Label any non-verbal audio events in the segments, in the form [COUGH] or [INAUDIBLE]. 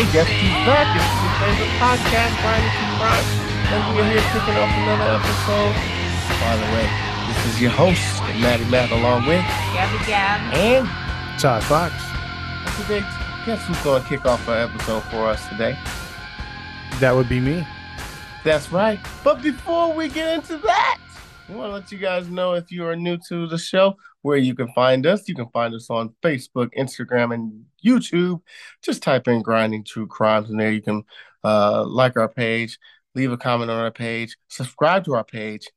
Hey, hey, guess who's back? It's your favorite podcast, Grinding True Crime. And we are here kicking off another episode. By the way, this is your host, Maddie Matt, along with Gabby Gab. and Todd Fox. today, guess who's going to kick off our episode for us today? That would be me. That's right. But before we get into that, we want to let you guys know if you are new to the show, where you can find us. You can find us on Facebook, Instagram, and YouTube. Just type in Grinding True Crimes, and there you can uh, like our page, leave a comment on our page, subscribe to our page,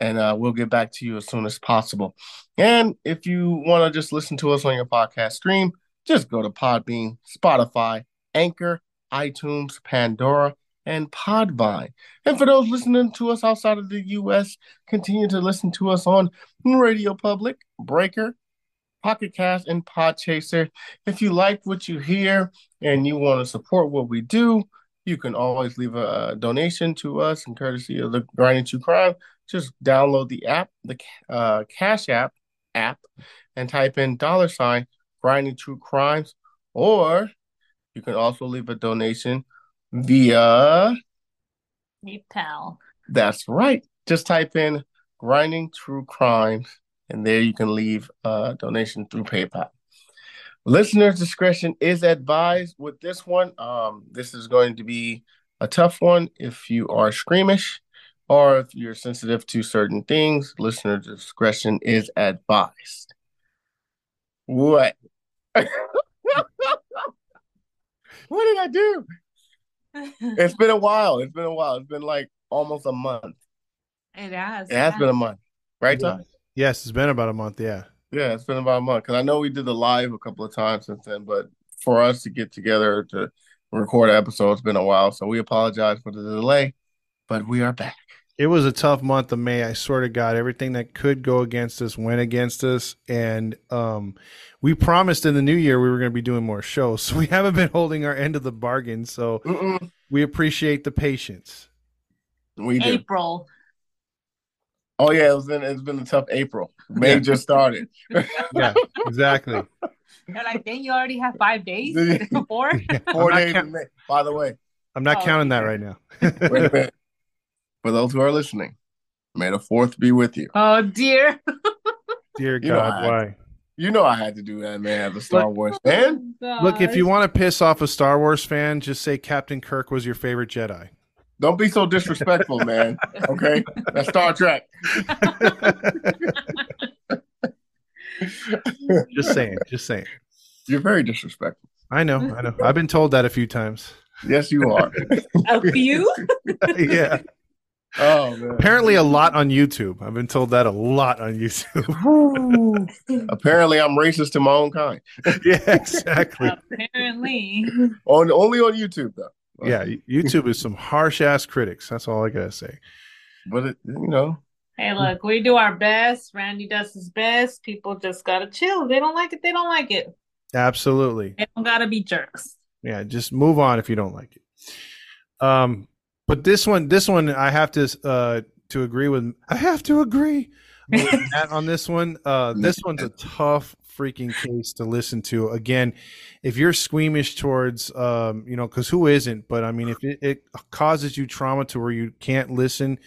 and uh, we'll get back to you as soon as possible. And if you want to just listen to us on your podcast stream, just go to Podbean, Spotify, Anchor, iTunes, Pandora, and Podvine. And for those listening to us outside of the U.S., continue to listen to us on Radio Public, Breaker, Pocket Cast, and Podchaser. If you like what you hear and you want to support what we do, you can always leave a donation to us in courtesy of the Grinding True Crime. Just download the app, the uh, Cash App app, and type in dollar sign Grinding True Crimes, or you can also leave a donation via PayPal. that's right. Just type in grinding true crime, and there you can leave a donation through PayPal. Listener's discretion is advised with this one. Um, this is going to be a tough one if you are squeamish or if you're sensitive to certain things. Listener discretion is advised. What? [LAUGHS] what did I do? It's been a while. It's been a while. It's been like almost a month. It has. It has been a month, right, Tom? Yes, it's been about a month. Yeah. Yeah, it's been about a month. Because I know we did the live a couple of times since then, but for us to get together to record an episode, it's been a while. So we apologize for the delay, but we are back. It was a tough month of May. I swear to God, everything that could go against us went against us. And um, we promised in the new year we were going to be doing more shows. [LAUGHS] So we haven't been holding our end of the bargain. So Mm-mm, we appreciate the patience. we did. April. Oh yeah, it was been it's been a tough April. May Yeah. just started. [LAUGHS] Yeah, exactly. They're like, then you already have five days [LAUGHS] before. Four I'm not days count- in May. By the way, I'm not Oh, counting that right now. wait a minute. For those who are listening, may the fourth be with you. oh dear. [LAUGHS] Dear You know God, I- You know I had to do that, man, as a Star Wars fan. Oh, Look, if you want to piss off a Star Wars fan, just say Captain Kirk was your favorite Jedi. Don't be so disrespectful, man. Okay, that's Star Trek. [LAUGHS] Just saying, just saying. You're very disrespectful. I know, I know. I've been told that a few times. Yes, you are. a few. [LAUGHS] yeah. Oh man. Apparently, a lot on YouTube. I've been told that a lot on YouTube. [LAUGHS] Apparently, I'm racist to my own kind. [LAUGHS] yeah, exactly. Apparently. On only on YouTube though. Yeah, YouTube is some harsh ass critics. That's all I gotta say. But it, you know, Hey, look, we do our best. Randy does his best. People just gotta chill. If they don't like it, they don't like it. Absolutely. They don't gotta be jerks. Yeah, just move on if you don't like it. Um, but this one, this one, I have to uh to agree with. I have to agree with [LAUGHS] Matt on this one. Uh, this one's a tough freaking case to listen to. Again, if you're squeamish towards, um, you know, because who isn't? But I mean, if it, it causes you trauma to where you can't listen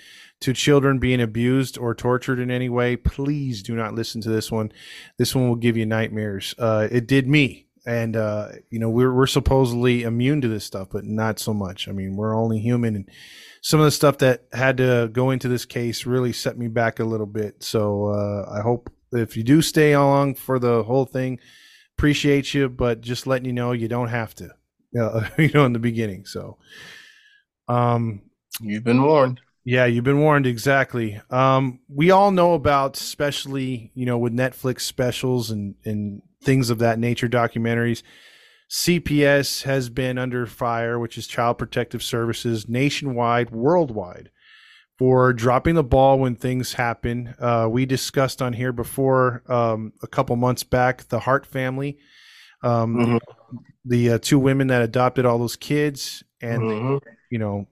to children being abused or tortured in any way, please do not listen to this one. This one will give you nightmares. Uh, it did me. And uh, you know we're we're supposedly immune to this stuff, but not so much. I mean, we're only human, and some of the stuff that had to go into this case really set me back a little bit. So uh, I hope if you do stay along for the whole thing, appreciate you, but just letting you know you don't have to. [LAUGHS] Uh, you know, in the beginning. So, um, You've been warned. yeah, you've been warned exactly. Um, we all know about, especially you know, with Netflix specials and and things of that nature, documentaries. CPS has been under fire, which is Child Protective Services, nationwide, worldwide, for dropping the ball when things happen. Uh, we discussed on here before um, a couple months back the Hart family, um, Mhm. the uh, two women that adopted all those kids, and Mhm. you know,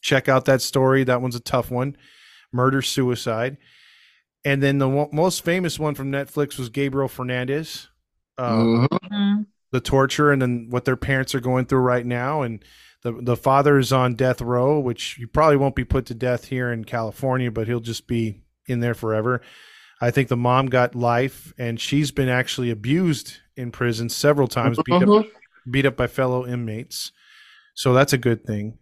check out that story. That one's a tough one. Murder suicide. And then the one, most famous one from Netflix was Gabriel Fernandez, Mhm. Mhm. the torture, and then what their parents are going through right now. And the the father is on death row, which he probably won't be put to death here in California, but he'll just be in there forever. I think the mom got life, and she's been actually abused in prison several times, beat up Mhm. beat up by fellow inmates. So that's a good thing.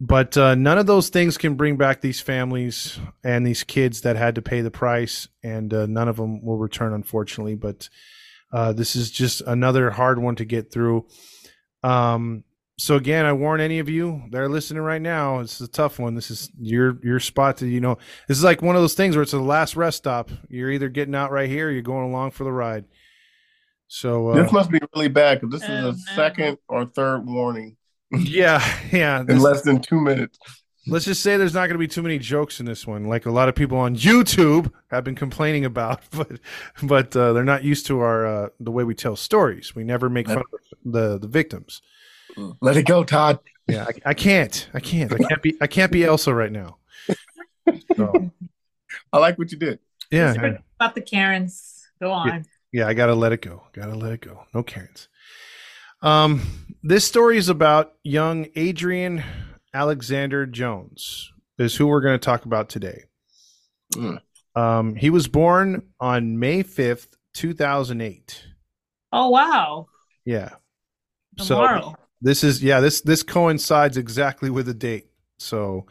But uh, none of those things can bring back these families and these kids that had to pay the price, and uh, none of them will return, unfortunately. But uh, this is just another hard one to get through. Um, so again, I warn any of you that are listening right now. This is a tough one. This is your your spot to you know. This is like one of those things where it's the last rest stop. You're either getting out right here, or you're going along for the ride. So uh, This must be really bad because this Oh, is no. a second or third warning yeah, [LAUGHS] yeah. in less than two minutes. Let's just say there's not going to be too many jokes in this one, like a lot of people on YouTube have been complaining about. [LAUGHS] But but uh, they're not used to our uh, the way we tell stories. We never make fun of the the victims. Let it go, Todd. Yeah, I, I can't. I can't. I can't be. I can't be Elsa right now. So, [LAUGHS] I like what you did. yeah, Forget About the Karens. Go on. yeah. I gotta let it go. Gotta let it go. No Karens. Um, this story is about young Adrian Alexander Jones. Is who we're going to talk about today. Mm. Um, he was born on May fifth, two thousand eight. Oh wow. Yeah. Tomorrow. So this is yeah this this coincides exactly with the date. So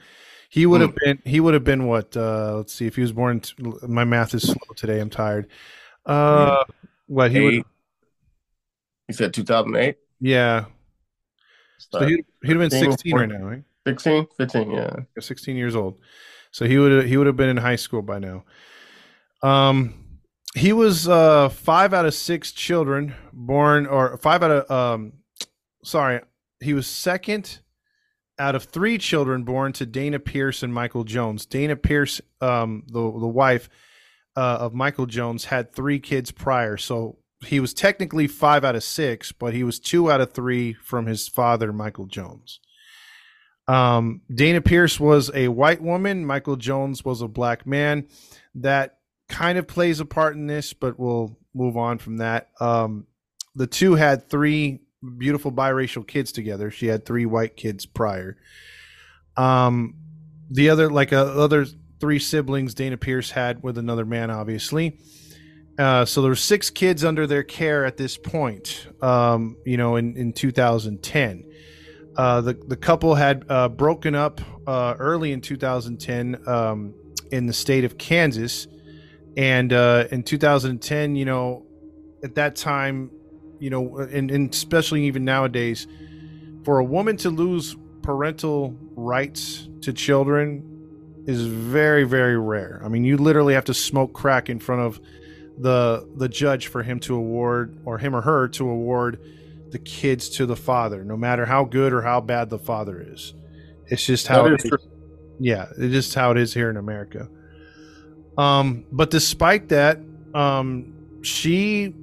he would have been he would have been what uh let's see if he was born t- my math is slow today I'm tired. Uh what he would Eight. You said 2008? yeah so he he'd have been 16, 16 right now right 16? 15, yeah. Or 16 years old. So he would he would have been in high school by now. Um he was uh 5 out of 6 children born or 5 out of um sorry, he was second out of 3 children born to Dana Pierce and Michael Jones. Dana Pierce um the the wife uh, of Michael Jones had 3 kids prior. So he was technically 5 out of 6, but he was 2 out of 3 from his father Michael Jones. Um, Dana Pierce was a white woman. Michael Jones was a black man. That kind of plays a part in this, but we'll move on from that. Um, the two had three beautiful biracial kids together. She had three white kids prior. Um, the other, like uh, other three siblings, Dana Pierce had with another man, obviously. Uh, so there were six kids under their care at this point. Um, you know, in in 2010. Uh, the the couple had uh, broken up uh, early in 2010 um, in the state of Kansas, and uh, in 2010, you know, at that time, you know, and, and especially even nowadays, for a woman to lose parental rights to children is very very rare. I mean, you literally have to smoke crack in front of the the judge for him to award or him or her to award the kids to the father, no matter how good or how bad the father is. It's just how it is is. Yeah, it's just how it is here in America. Um, but despite that, um, she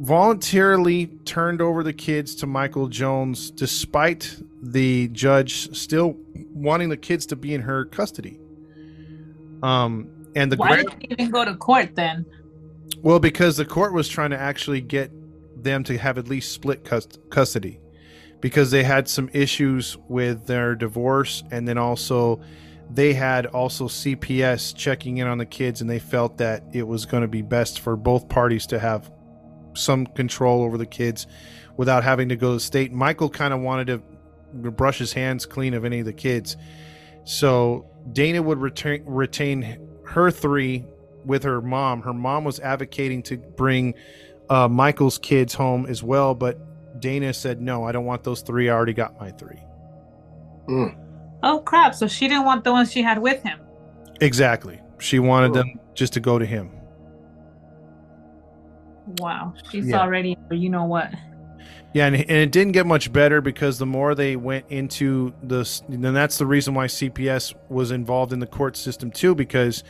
voluntarily turned over the kids to Michael Jones, despite the judge still wanting the kids to be in her custody. Um, and the Why grand- did you even go to court then? Well, because the court was trying to actually get them to have at least split cus- custody because they had some issues with their divorce and then also they had also CPS checking in on the kids and they felt that it was going to be best for both parties to have some control over the kids without having to go to the state. Michael kind of wanted to brush his hands clean of any of the kids. So Dana would retain retain her three with her mom. Her mom was advocating to bring uh, Michael's kids home as well, but Dana said, no, I don't want those three. I already got my three. Oh crap! So she didn't want the ones she had with him. Exactly. She wanted Cool. them just to go to him. Wow, she's Yeah. already. You know what? Yeah, and, and it didn't get much better because the more they went into this, and that's the reason why CPS was involved in the court system too, because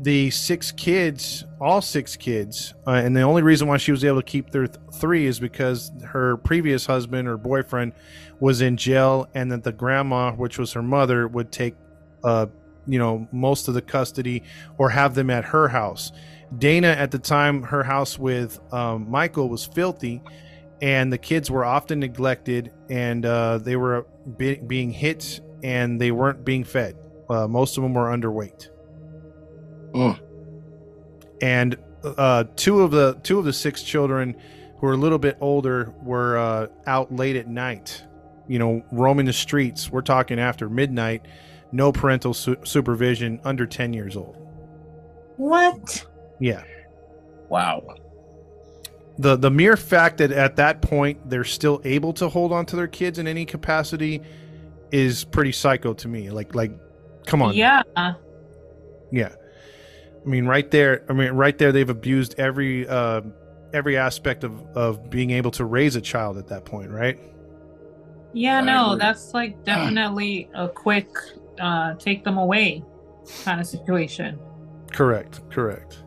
the six kids, all six kids, uh, and the only reason why she was able to keep their th- three is because her previous husband or boyfriend was in jail, and that the grandma, which was her mother, would take, uh, you know, most of the custody or have them at her house. Dana, at the time, her house with um, Michael was filthy and the kids were often neglected and uh, they were be- being hit and they weren't being fed uh, most of them were underweight Mm. and uh, two of the two of the six children who are a little bit older were uh, out late at night you know roaming the streets we're talking after midnight no parental su- supervision under 10 years old What? yeah Wow. the the mere fact that at that point they're still able to hold on to their kids in any capacity is pretty psycho to me like like come on Yeah. yeah i mean right there i mean right there they've abused every uh every aspect of of being able to raise a child at that point right Yeah. I No, agree. that's like definitely a quick uh take them away kind of situation. correct correct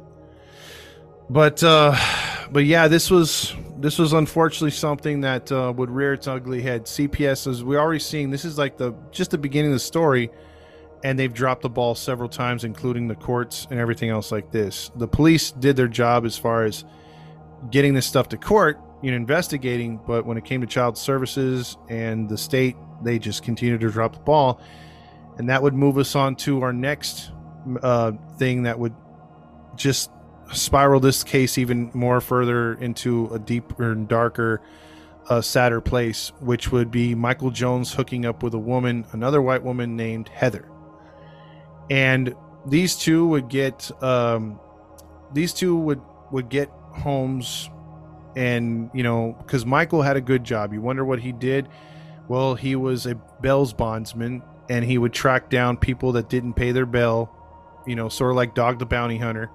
but uh but yeah this was this was unfortunately something that uh, would rear its ugly head cps as we're already seeing this is like the just the beginning of the story and they've dropped the ball several times including the courts and everything else like this the police did their job as far as getting this stuff to court you know investigating but when it came to child services and the state they just continued to drop the ball and that would move us on to our next uh, thing that would just spiral this case even more further into a deeper and darker, uh, sadder place, which would be Michael Jones hooking up with a woman, another white woman named Heather. And these two would get, um, these two would would get homes, and you know, because Michael had a good job. You wonder what he did. Well, he was a bails bondsman, and he would track down people that didn't pay their bail. You know, sort of like Dog the Bounty Hunter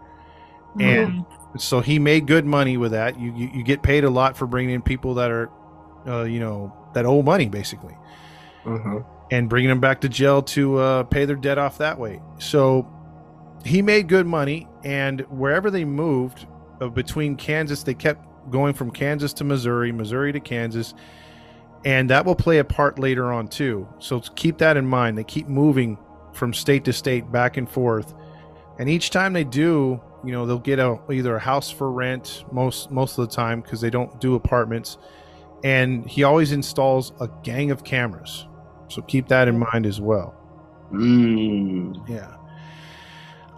and so he made good money with that. You, you you get paid a lot for bringing in people that are, uh, you know, that owe money basically, Mm-hmm. And bringing them back to jail to uh, pay their debt off that way. So he made good money, and wherever they moved uh, between Kansas, they kept going from Kansas to Missouri, Missouri to Kansas, and that will play a part later on too. So keep that in mind. They keep moving from state to state, back and forth, and each time they do, you know, they'll get a either a house for rent most most of the time because they don't do apartments, and he always installs a gang of cameras. So keep that in mind as well. Mm. Yeah.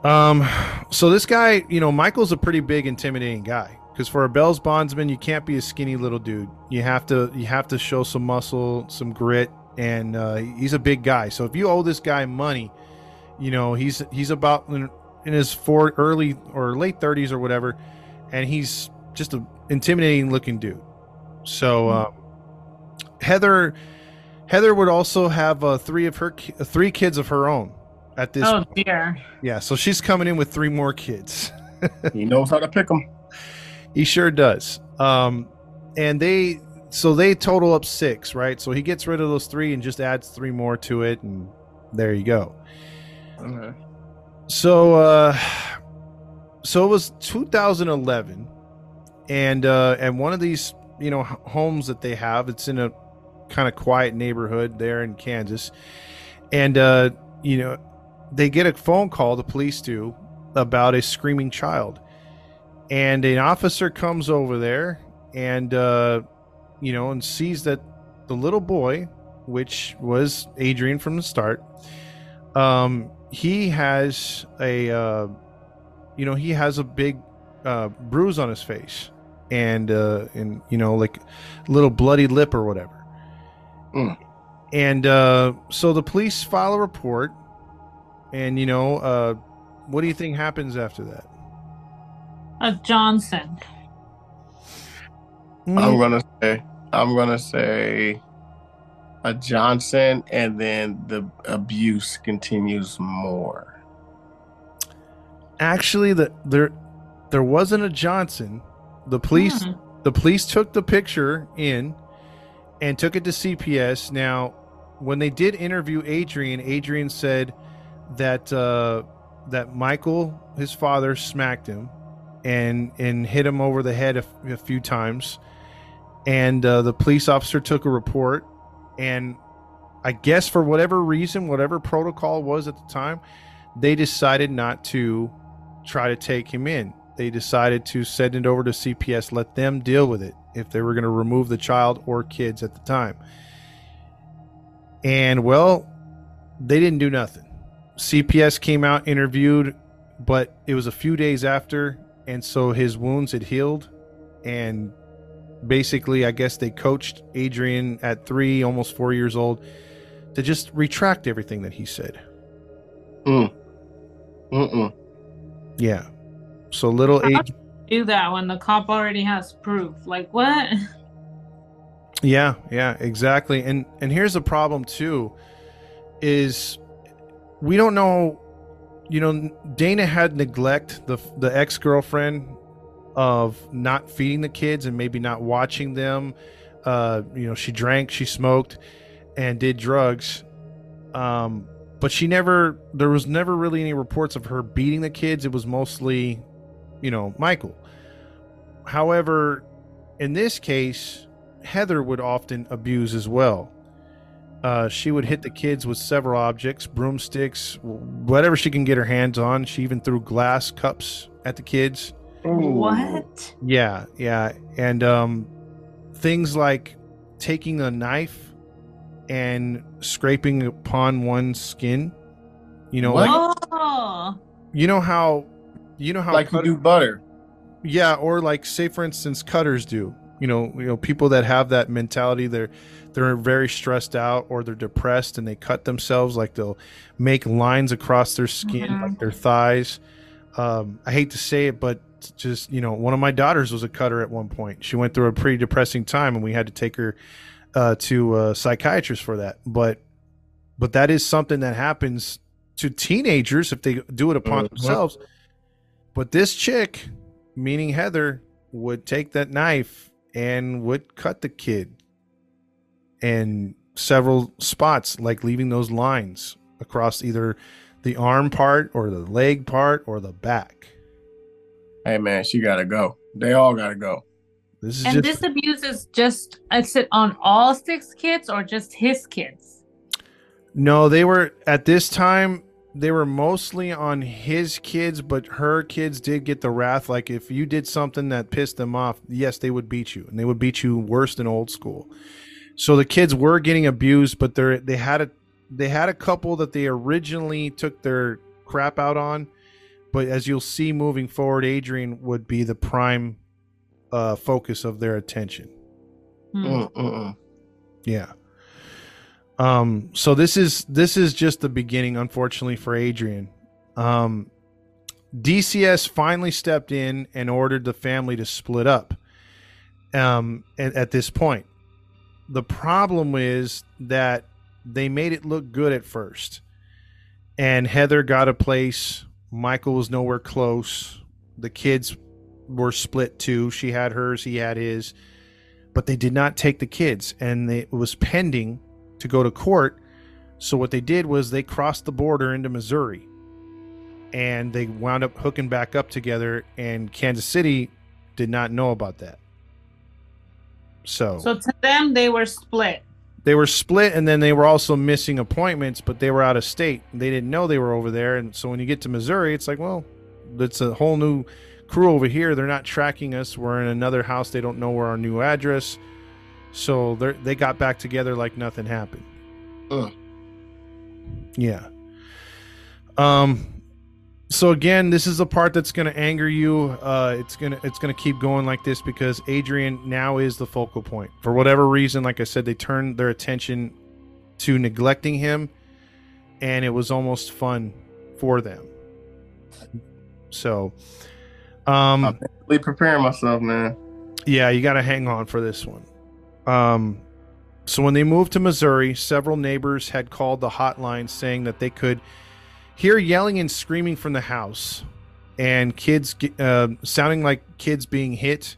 Um, so this guy, you know, Michael's a pretty big, intimidating guy. Because for a bails bondsman, you can't be a skinny little dude. You have to, you have to show some muscle, some grit, and uh, he's a big guy. So if you owe this guy money, you know, he's he's about in, in his four early or late thirties or whatever, and he's just an intimidating looking dude. So um, Heather, Heather would also have uh, three of her ki- three kids of her own at this Oh dear. yeah, so she's coming in with three more kids. [LAUGHS] He knows how to pick them. He sure does. Um, and they, so they total up six, right? So he gets rid of those three and just adds three more to it, and there you go. Okay. So, uh, so it was 2011, and uh, and one of these, you know, homes that they have, it's in a kind of quiet neighborhood there in Kansas, and uh, you know, they get a phone call, the police do, about a screaming child, and an officer comes over there and uh, you know and sees that the little boy, which was Adrian from the start, um, he has a uh, you know he has a big uh, bruise on his face and uh, and you know like little bloody lip or whatever. Mm. And uh, so the police file a report, and you know uh, what do you think happens after that? A Johnson. Mm, I'm gonna say I'm gonna say a Johnson, and then the abuse continues more. actually, the there there wasn't a Johnson. The police Hmm. the police took the picture in and took it to CPS. Now, when they did interview Adrian, Adrian said that uh, that Michael, his father, smacked him and and hit him over the head a few times. And uh, the police officer took a report, and I guess for whatever reason, whatever protocol was at the time, they decided not to try to take him in. They decided to send it over to CPS, let them deal with it if they were going to remove the child or kids at the time. And well, they didn't do nothing. CPS came out, interviewed, but it was a few days after, and so his wounds had healed. And basically, I guess they coached Adrian at three, almost four years old, to just retract everything that he said. Mm. Mm-mm. Yeah. So little uh-huh. How Ad- Do that when the cop already has proof. Like what? Yeah, yeah, exactly. And and here's the problem too is we don't know you know Dana had neglect the the ex-girlfriend of not feeding the kids and maybe not watching them. Uh you know, she drank, she smoked and did drugs. Um but she never there was never really any reports of her beating the kids. It was mostly, you know, Michael. However, in this case, Heather would often abuse as well. Uh, she would hit the kids with several objects, broomsticks, whatever she can get her hands on. She even threw glass cups at the kids. What? Yeah, yeah, and um, things like taking a knife and scraping upon one's skin. You know, What? like you know how, you know how Like you do butter. yeah, or like say for instance, cutters do. You know, you know, people that have that mentality, they're they're very stressed out or they're depressed and they cut themselves. Like they'll make lines across their skin, Mhm. like their thighs. Um, I hate to say it, but just you know, one of my daughters was a cutter at one point. She went through a pretty depressing time, and we had to take her uh, to a psychiatrist for that. But but that is something that happens to teenagers if they do it upon Mhm. themselves. But this chick, meaning Heather, would take that knife and would cut the kid in several spots, like leaving those lines across either the arm part or the leg part or the back. Hey man, she gotta go. They all gotta go. This is And just this abuse is just is it on all six kids or just his kids? no. They were at this time. They were mostly on his kids, but her kids did get the wrath. Like if you did something that pissed them off, yes, they would beat you, and they would beat you worse than old school. So the kids were getting abused, but they they had a they had a couple that they originally took their crap out on, but as you'll see moving forward, Adrian would be the prime uh, focus of their attention. Mm-mm. Yeah. Um. So this is this is just the beginning, unfortunately for Adrian. Um, DCS finally stepped in and ordered the family to split up. Um. At, at this point, the problem is that they made it look good at first, and Heather got a place. Michael was nowhere close. The kids were split too. She had hers. He had his but they did not take the kids and it was pending to go to court so what they did was they crossed the border into missouri and they wound up hooking back up together and kansas city did not know about that so, So to them they were split. they were split and then they were also missing appointments but they were out of state they didn't know they were over there and so when you get to missouri it's like well it's a whole new crew over here, they're not tracking us. We're in another house. They don't know where our new address. So they they got back together like nothing happened. Ugh. Yeah. Um. So again, this is the part that's going to anger you. Uh, it's gonna it's gonna keep going like this because Adrian now is the focal point for whatever reason. Like I said, they turned their attention to neglecting him, and it was almost fun for them. So, um, I'm preparing myself, man. yeah, you got to hang on for this one. Um, so when they moved to Missouri, several neighbors had called the hotline saying that they could hear yelling and screaming from the house, and kids uh, sounding like kids being hit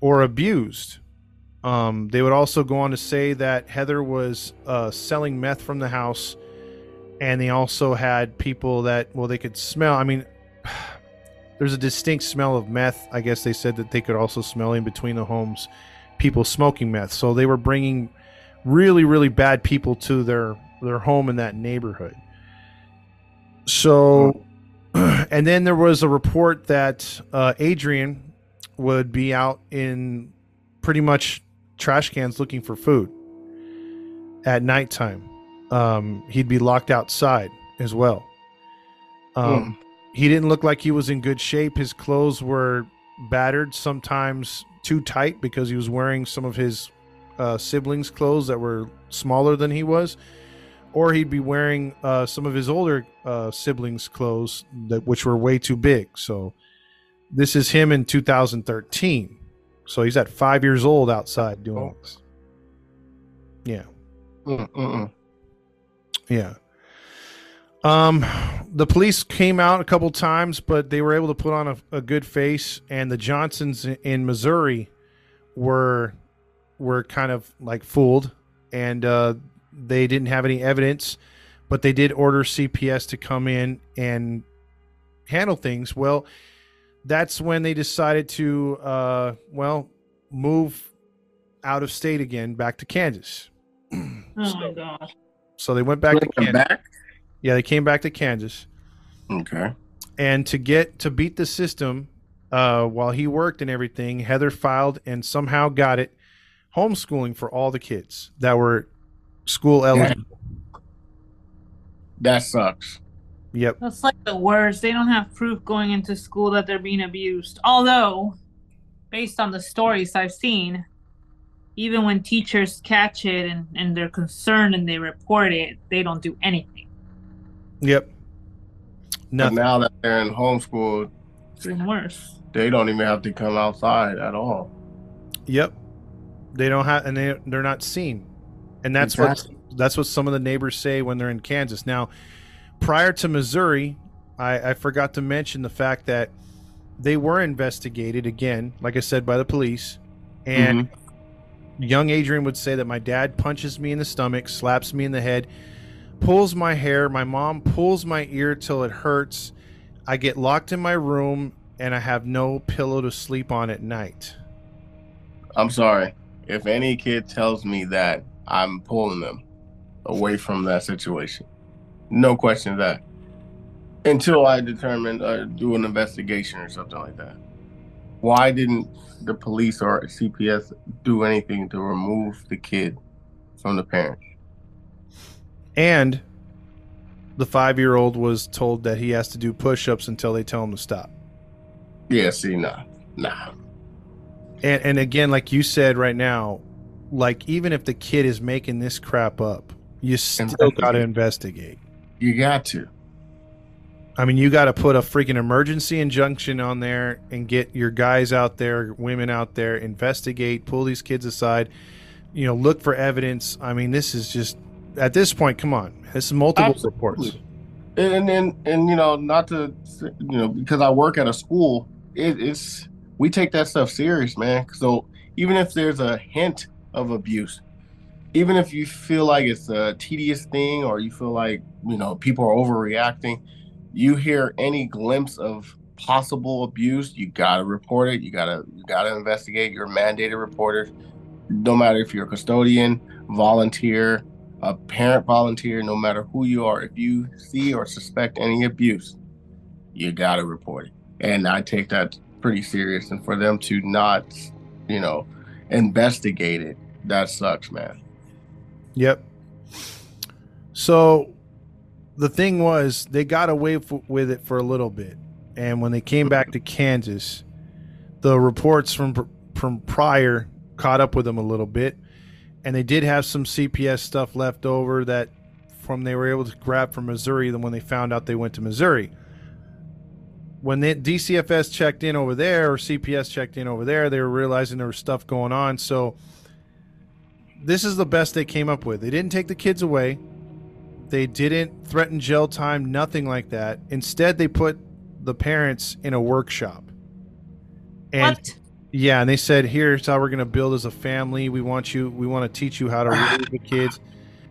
or abused. Um, they would also go on to say that Heather was uh, selling meth from the house, and they also had people that well they could smell. I mean, [SIGHS] there's a distinct smell of meth. I guess they said that they could also smell in between the homes people smoking meth. So they were bringing really really bad people to their their home in that neighborhood. So [CLEARS THROAT] and then there was a report that uh, Adrian would be out in pretty much trash cans looking for food at nighttime. Um, he'd be locked outside as well. Um, He didn't look like he was in good shape. His clothes were battered, sometimes too tight because he was wearing some of his uh, siblings' clothes that were smaller than he was, or he'd be wearing uh, some of his older uh, siblings' clothes that which were way too big. So this is him in 2013. So he's at five years old outside doing Oh. this. Yeah. Mm-mm. Yeah. Um, the police came out a couple times, but they were able to put on a, a good face. And the Johnsons in- in Missouri were were kind of like fooled, and uh, they didn't have any evidence, but they did order CPS to come in and handle things. Well, that's when they decided to uh, well move out of state again, back to Kansas. Oh my god. So they went back to Kansas. back. Yeah, they came back to Kansas, Okay. and to get to beat the system, uh, while he worked and everything, Heather filed and somehow got it homeschooling for all the kids that were school eligible. That sucks. Yep. That's like the worst. They don't have proof going into school that they're being abused. Although, based on the stories I've seen, even when teachers catch it and, and they're concerned and they report it, they don't do anything. Yep. But now that they're in homeschool, It's even worse. they don't even have to come outside at all. Yep. They don't have, and they they're not seen, and that's Exactly. what that's what some of the neighbors say when they're in Kansas. Now, prior to Missouri, I, I forgot to mention the fact that they were investigated again, like I said, by the police, and mm-hmm. young Adrian would say that my dad punches me in the stomach, slaps me in the head, pulls my hair. My mom pulls my ear till it hurts. I get locked in my room and I have no pillow to sleep on at night. I'm sorry. If any kid tells me that, I'm pulling them away from that situation. No question of that. Until I determine uh, do an investigation or something like that. Why didn't the police or CPS do anything to remove the kid from the parents? And the five year old was told that he has to do push ups until they tell him to stop. Yeah, see, nah, nah. And and again, like you said right now, like even if the kid is making this crap up, you still got to investigate. You got to. I mean, you got to put a freaking emergency injunction on there and get your guys out there, women out there, investigate, pull these kids aside, you know, look for evidence. I mean, this is just at this point, come on, this is multiple Absolutely. reports. and and and you know not to you know because i work at a school it, it's we take that stuff serious man so even if there's a hint of abuse even if you feel like it's a tedious thing or you feel like you know people are overreacting you hear any glimpse of possible abuse you gotta report it you gotta you gotta investigate you're mandated reporters no matter if you're a custodian volunteer a parent volunteer, no matter who you are, if you see or suspect any abuse, you got to report it. And I take that pretty serious, and for them to not, you know, investigate it, that sucks, man. Yep. So the thing was, they got away f- with it for a little bit, and when they came back to Kansas, the reports from from prior caught up with them a little bit, and they did have some CPS stuff left over that from they were able to grab from Missouri. Then when they found out they went to Missouri, when the DCFS checked in over there or CPS checked in over there, they were realizing there was stuff going on. So this is the best they came up with. They didn't take the kids away. They didn't threaten jail time, nothing like that. Instead, they put the parents in a workshop. And what? Yeah, and they said, "Here's how we're going to build as a family. We want you. We want to teach you how to raise the kids,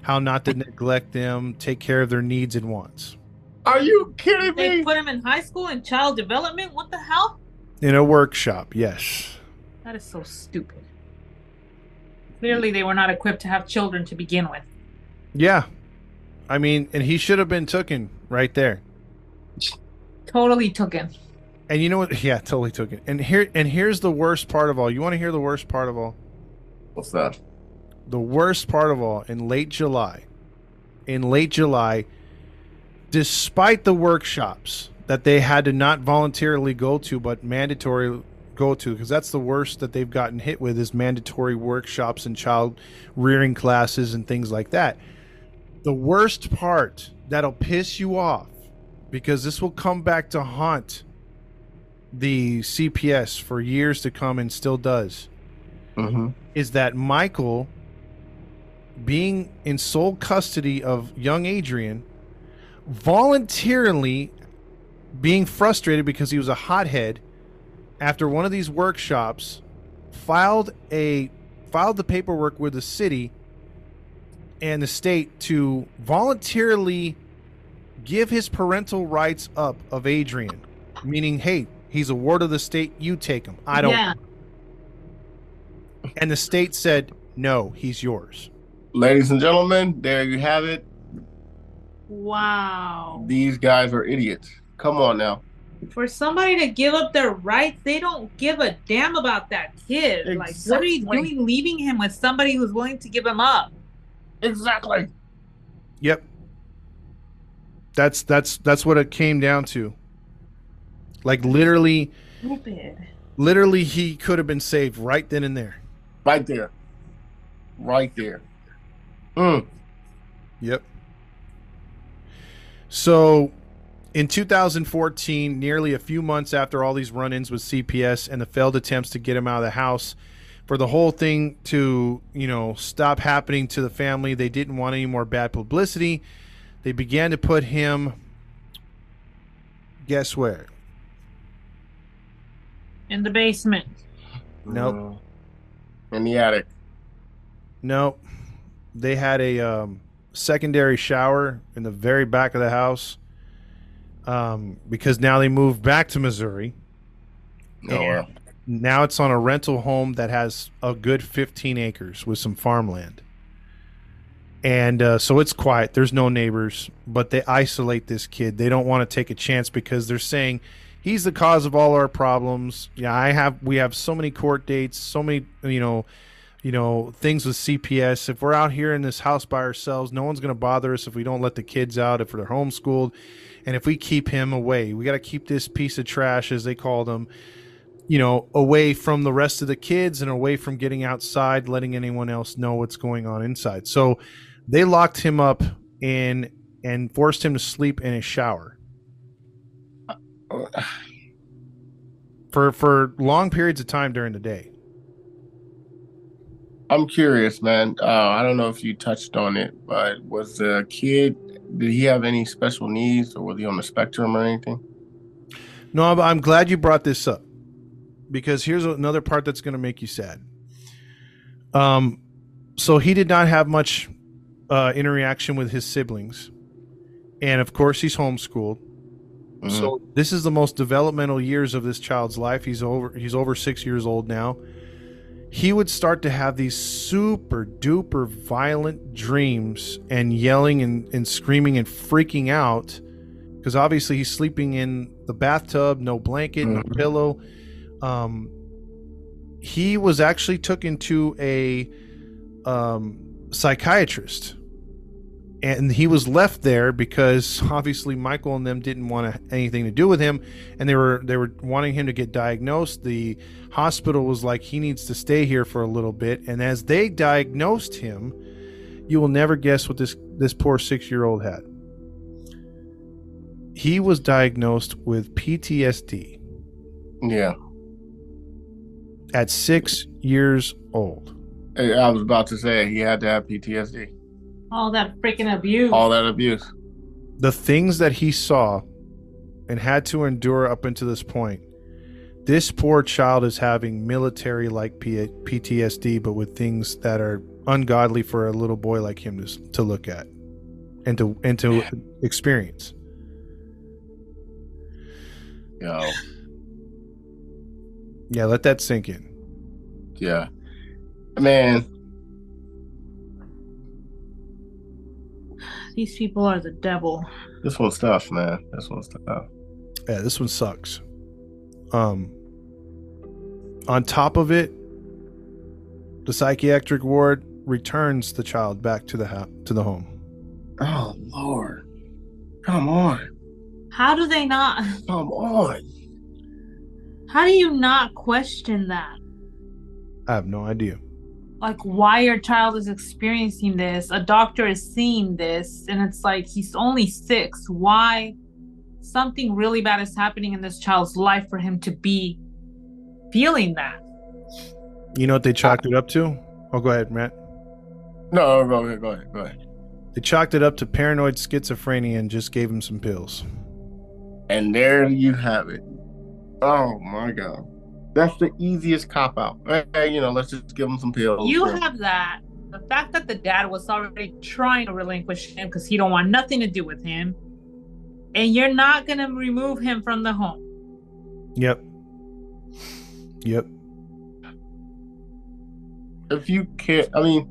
how not to neglect them, take care of their needs and wants." Are you kidding me? They put him in high school in child development? What the hell? In a workshop, yes. That is so stupid. Clearly, they were not equipped to have children to begin with. Yeah, I mean, and he should have been taken right there. Totally took him. And you know what? [LAUGHS] Yeah, totally took it. And here, and here's the worst part of all. You want to hear the worst part of all? What's that? the worst part of all in late July, in late July, despite the workshops that they had to not voluntarily go to but mandatory go to because that's the worst that they've gotten hit with is mandatory workshops and child rearing classes and things like that. The worst part that'll piss you off because this will come back to haunt the CPS for years to come and still does Mm-hmm. is that Michael, being in sole custody of young Adrian, voluntarily being frustrated because he was a hothead after one of these workshops, filed a filed the paperwork with the city and the state to voluntarily give his parental rights up of Adrian, meaning, hey, he's a ward of the state, you take him. I don't Yeah. and the state said, no, he's yours. Ladies and gentlemen, there you have it. Wow. These guys are idiots. Come on now. For somebody to give up their rights, they don't give a damn about that kid. Like, what are you doing leaving him with somebody who's willing to give him up? Exactly. Yep. That's that's that's what it came down to. Like literally Stupid. literally he could have been saved right then and there. Right there. Right there. Mm. Yep. So in 2014, nearly a few months after all these run ins with CPS and the failed attempts to get him out of the house, for the whole thing to, you know, stop happening to the family, they didn't want any more bad publicity. They began to put him, guess where? In the basement. Nope. In the attic. Nope. they had a um, secondary shower in the very back of the house um, because now they moved back to Missouri. Nowhere. Now it's on a rental home that has a good 15 acres with some farmland. And uh, so it's quiet. There's no neighbors, but they isolate this kid. They don't want to take a chance because they're saying he's the cause of all our problems. Yeah, I have. We have so many court dates, so many, you know, you know, things with CPS. If we're out here in this house by ourselves, no one's going to bother us if we don't let the kids out, if they're homeschooled, and if we keep him away. We got to keep this piece of trash, as they call them, you know, away from the rest of the kids and away from getting outside, letting anyone else know what's going on inside. So they locked him up in and forced him to sleep in a shower for for long periods of time during the day. I'm curious, man. Uh, I don't know if you touched on it, but was the kid, did he have any special needs or was he on the spectrum or anything? No, I'm, I'm glad you brought this up because here's another part that's going to make you sad. Um, so he did not have much uh, interaction with his siblings, and of course he's homeschooled. Mhm. So this is the most developmental years of this child's life. He's over he's over 6 years old now. He would start to have these super duper violent dreams and yelling and, and screaming and freaking out because obviously he's sleeping in the bathtub, no blanket, no Mhm. pillow. um, he was actually took into a um, psychiatrist and he was left there because [LAUGHS] obviously Michael and them didn't want anything to do with him, and they were they were wanting him to get diagnosed. The hospital was like he needs to stay here for a little bit, and as they diagnosed him, you will never guess what this this poor six year old had. He was diagnosed with PTSD Yeah. at six years old. I I was about to say he had to have PTSD. All that freaking abuse. All that abuse. the things that he saw and had to endure up until this point this poor child is having military like P- PTSD but with things that are ungodly for a little boy like him to, to look at and to and to experience Yo. yeah let that sink in Yeah. Man, These people are the devil. this one's tough, man. This one's tough. yeah this one sucks um on top of it the psychiatric ward returns the child back to the house to the home Oh Lord. Come on. How do they not? [LAUGHS] Come on. How do you not question that? i have no idea Like, why your child is experiencing this? A doctor is seeing this, and it's like he's only six. Why? Something really bad is happening in this child's life for him to be feeling that. You know what they chalked it up to? Oh, go ahead, Matt. No, go ahead, go ahead, go ahead. They chalked it up to paranoid schizophrenia and just gave him some pills. And there you have it. Oh my god. That's the easiest cop out. Hey, you know, let's just give him some pills. You Yeah. have that. The fact that the dad was already trying to relinquish him because he don't want nothing to do with him, and you're not gonna remove him from the home. Yep. Yep. if you can't, I mean,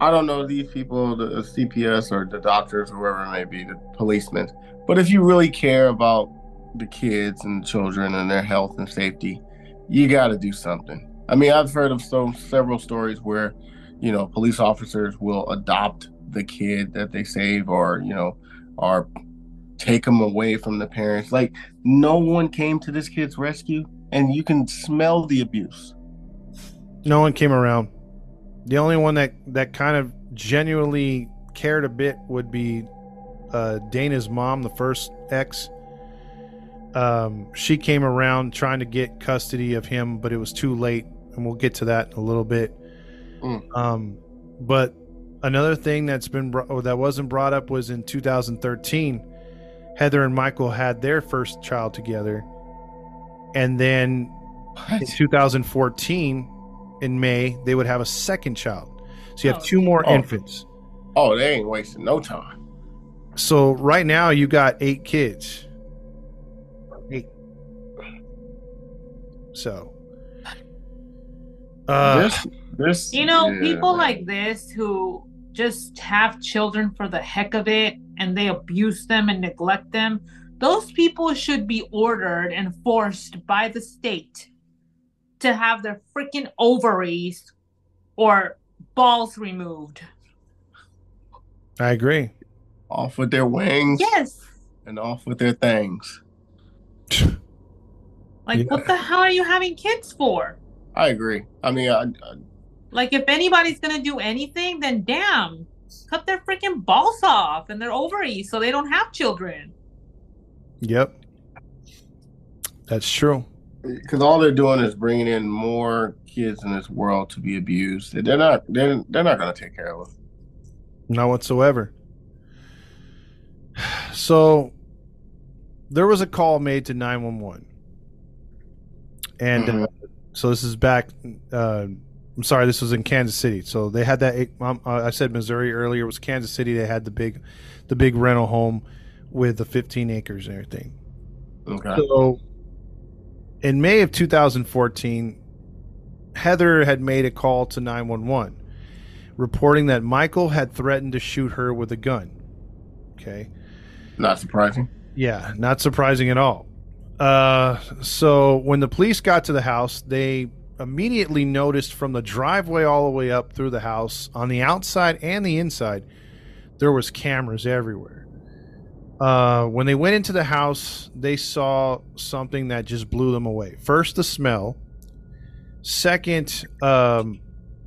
I don't know these people, the CPS or the doctors, or whoever it may be, the policemen. But if you really care about the kids and children and their health and safety, you got to do something. I mean, I've heard of so several stories where, you know, police officers will adopt the kid that they save, or you know, or take them away from the parents. Like no one came to this kid's rescue, and you can smell the abuse. No one came around. The only one that that kind of genuinely cared a bit would be uh, Dana's mom, the first ex. Um, she came around trying to get custody of him, but it was too late, and we'll get to that in a little bit. Mm. Um, but another thing that's been that wasn't brought up was in 2013, Heather and Michael had their first child together, and then in 2014 in May, they would have a second child. So you have Oh. two more Oh. infants. Oh, they ain't wasting no time. So right now you got eight kids. So uh this, this, You know, yeah. people like this who just have children for the heck of it and they abuse them and neglect them, those people should be ordered and forced by the state to have their freaking ovaries or balls removed. I agree. off with their wings Yes. and off with their things. [LAUGHS] Like, Yeah. what the hell are you having kids for? I agree. I mean, I, I, Like, if anybody's gonna do anything, then damn, cut their freaking balls off and their ovaries so they don't have children. Yep. That's true. because all they're doing is bringing in more kids in this world to be abused. They're not. They're they're not going to take care of them. Not whatsoever. [SIGHS] So there was a call made to 911. And uh, Mhm. so this is back uh, I'm sorry, this was in Kansas City. So they had that um, uh, I said Missouri earlier, it was Kansas City. They had the big the big rental home with the 15 acres and everything. Okay. So in May of 2014, Heather had made a call to 911 reporting that Michael had threatened to shoot her with a gun. Okay. Not surprising. Yeah, not surprising at all. Uh, so when the police got to the house, they immediately noticed from the driveway all the way up through the house, on the outside and the inside, there was cameras everywhere. Uh, when they went into the house, they saw something that just blew them away. First, the smell. Second, um,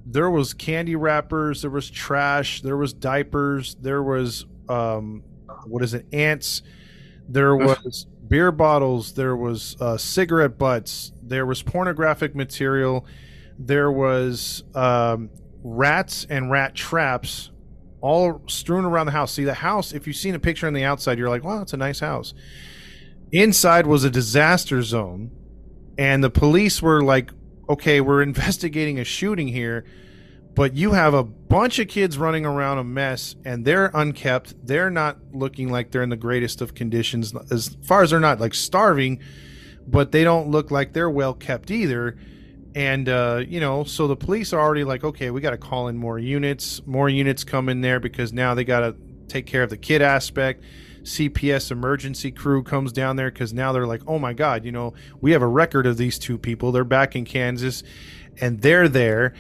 there was candy wrappers, there was trash, there was diapers, there was um, what is it, ants. There was beer bottles. There was uh, cigarette butts. There was pornographic material. There was um, rats and rat traps all strewn around the house. See, the house, if you've seen a picture on the outside, you're like, wow, it's a nice house. Inside was a disaster zone. And the police were like, okay, we're [LAUGHS] investigating a shooting here but you have a bunch of kids running around a mess and they're unkept. They're not looking like they're in the greatest of conditions as far as they're not like starving but they don't look like they're well kept either. And uh, you know so the police are already like okay we got to call in more units. More units come in there because now they got to take care of the kid aspect. Cps emergency crew comes down there because now they're like oh my god you know we have a record of these two people. They're back in kansas and they're there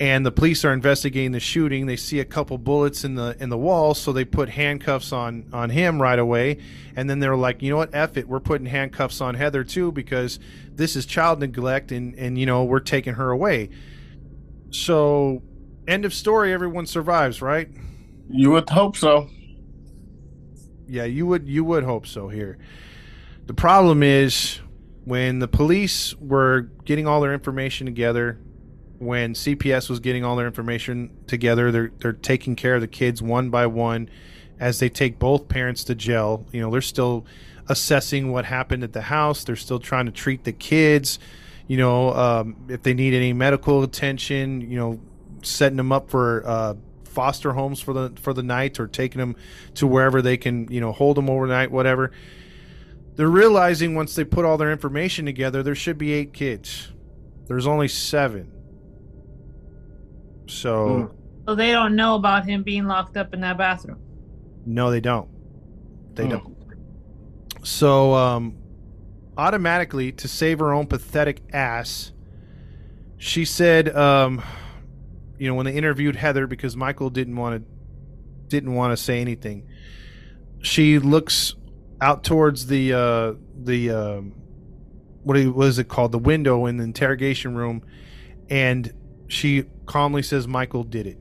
and the police are investigating the shooting. They see a couple bullets in the in the wall, so they put handcuffs on on him right away. And then they're like, you know what, F it, we're putting handcuffs on Heather too because this is child neglect, and and you know we're taking her away. So, end of story. Everyone survives, right? You would hope so. Yeah, you would you would hope so here. The problem is when the police were getting all their information together when CPS was getting all their information together, they're they're taking care of the kids one by one as they take both parents to jail. You know, they're still assessing what happened at the house. They're still trying to treat the kids. You know, um, if they need any medical attention, you know, setting them up for uh, foster homes for the for the night or taking them to wherever they can, you know, hold them overnight, whatever. They're realizing once they put all their information together, there should be eight kids. There's only seven so, so they don't know about him being locked up in that bathroom. No, they don't. They hmm. don't. So, um, automatically to save her own pathetic ass, she said, um, you know, when they interviewed Heather because Michael didn't want to didn't want to say anything, she looks out towards the uh, the um, what is it called the window in the interrogation room, and she calmly says Michael did it.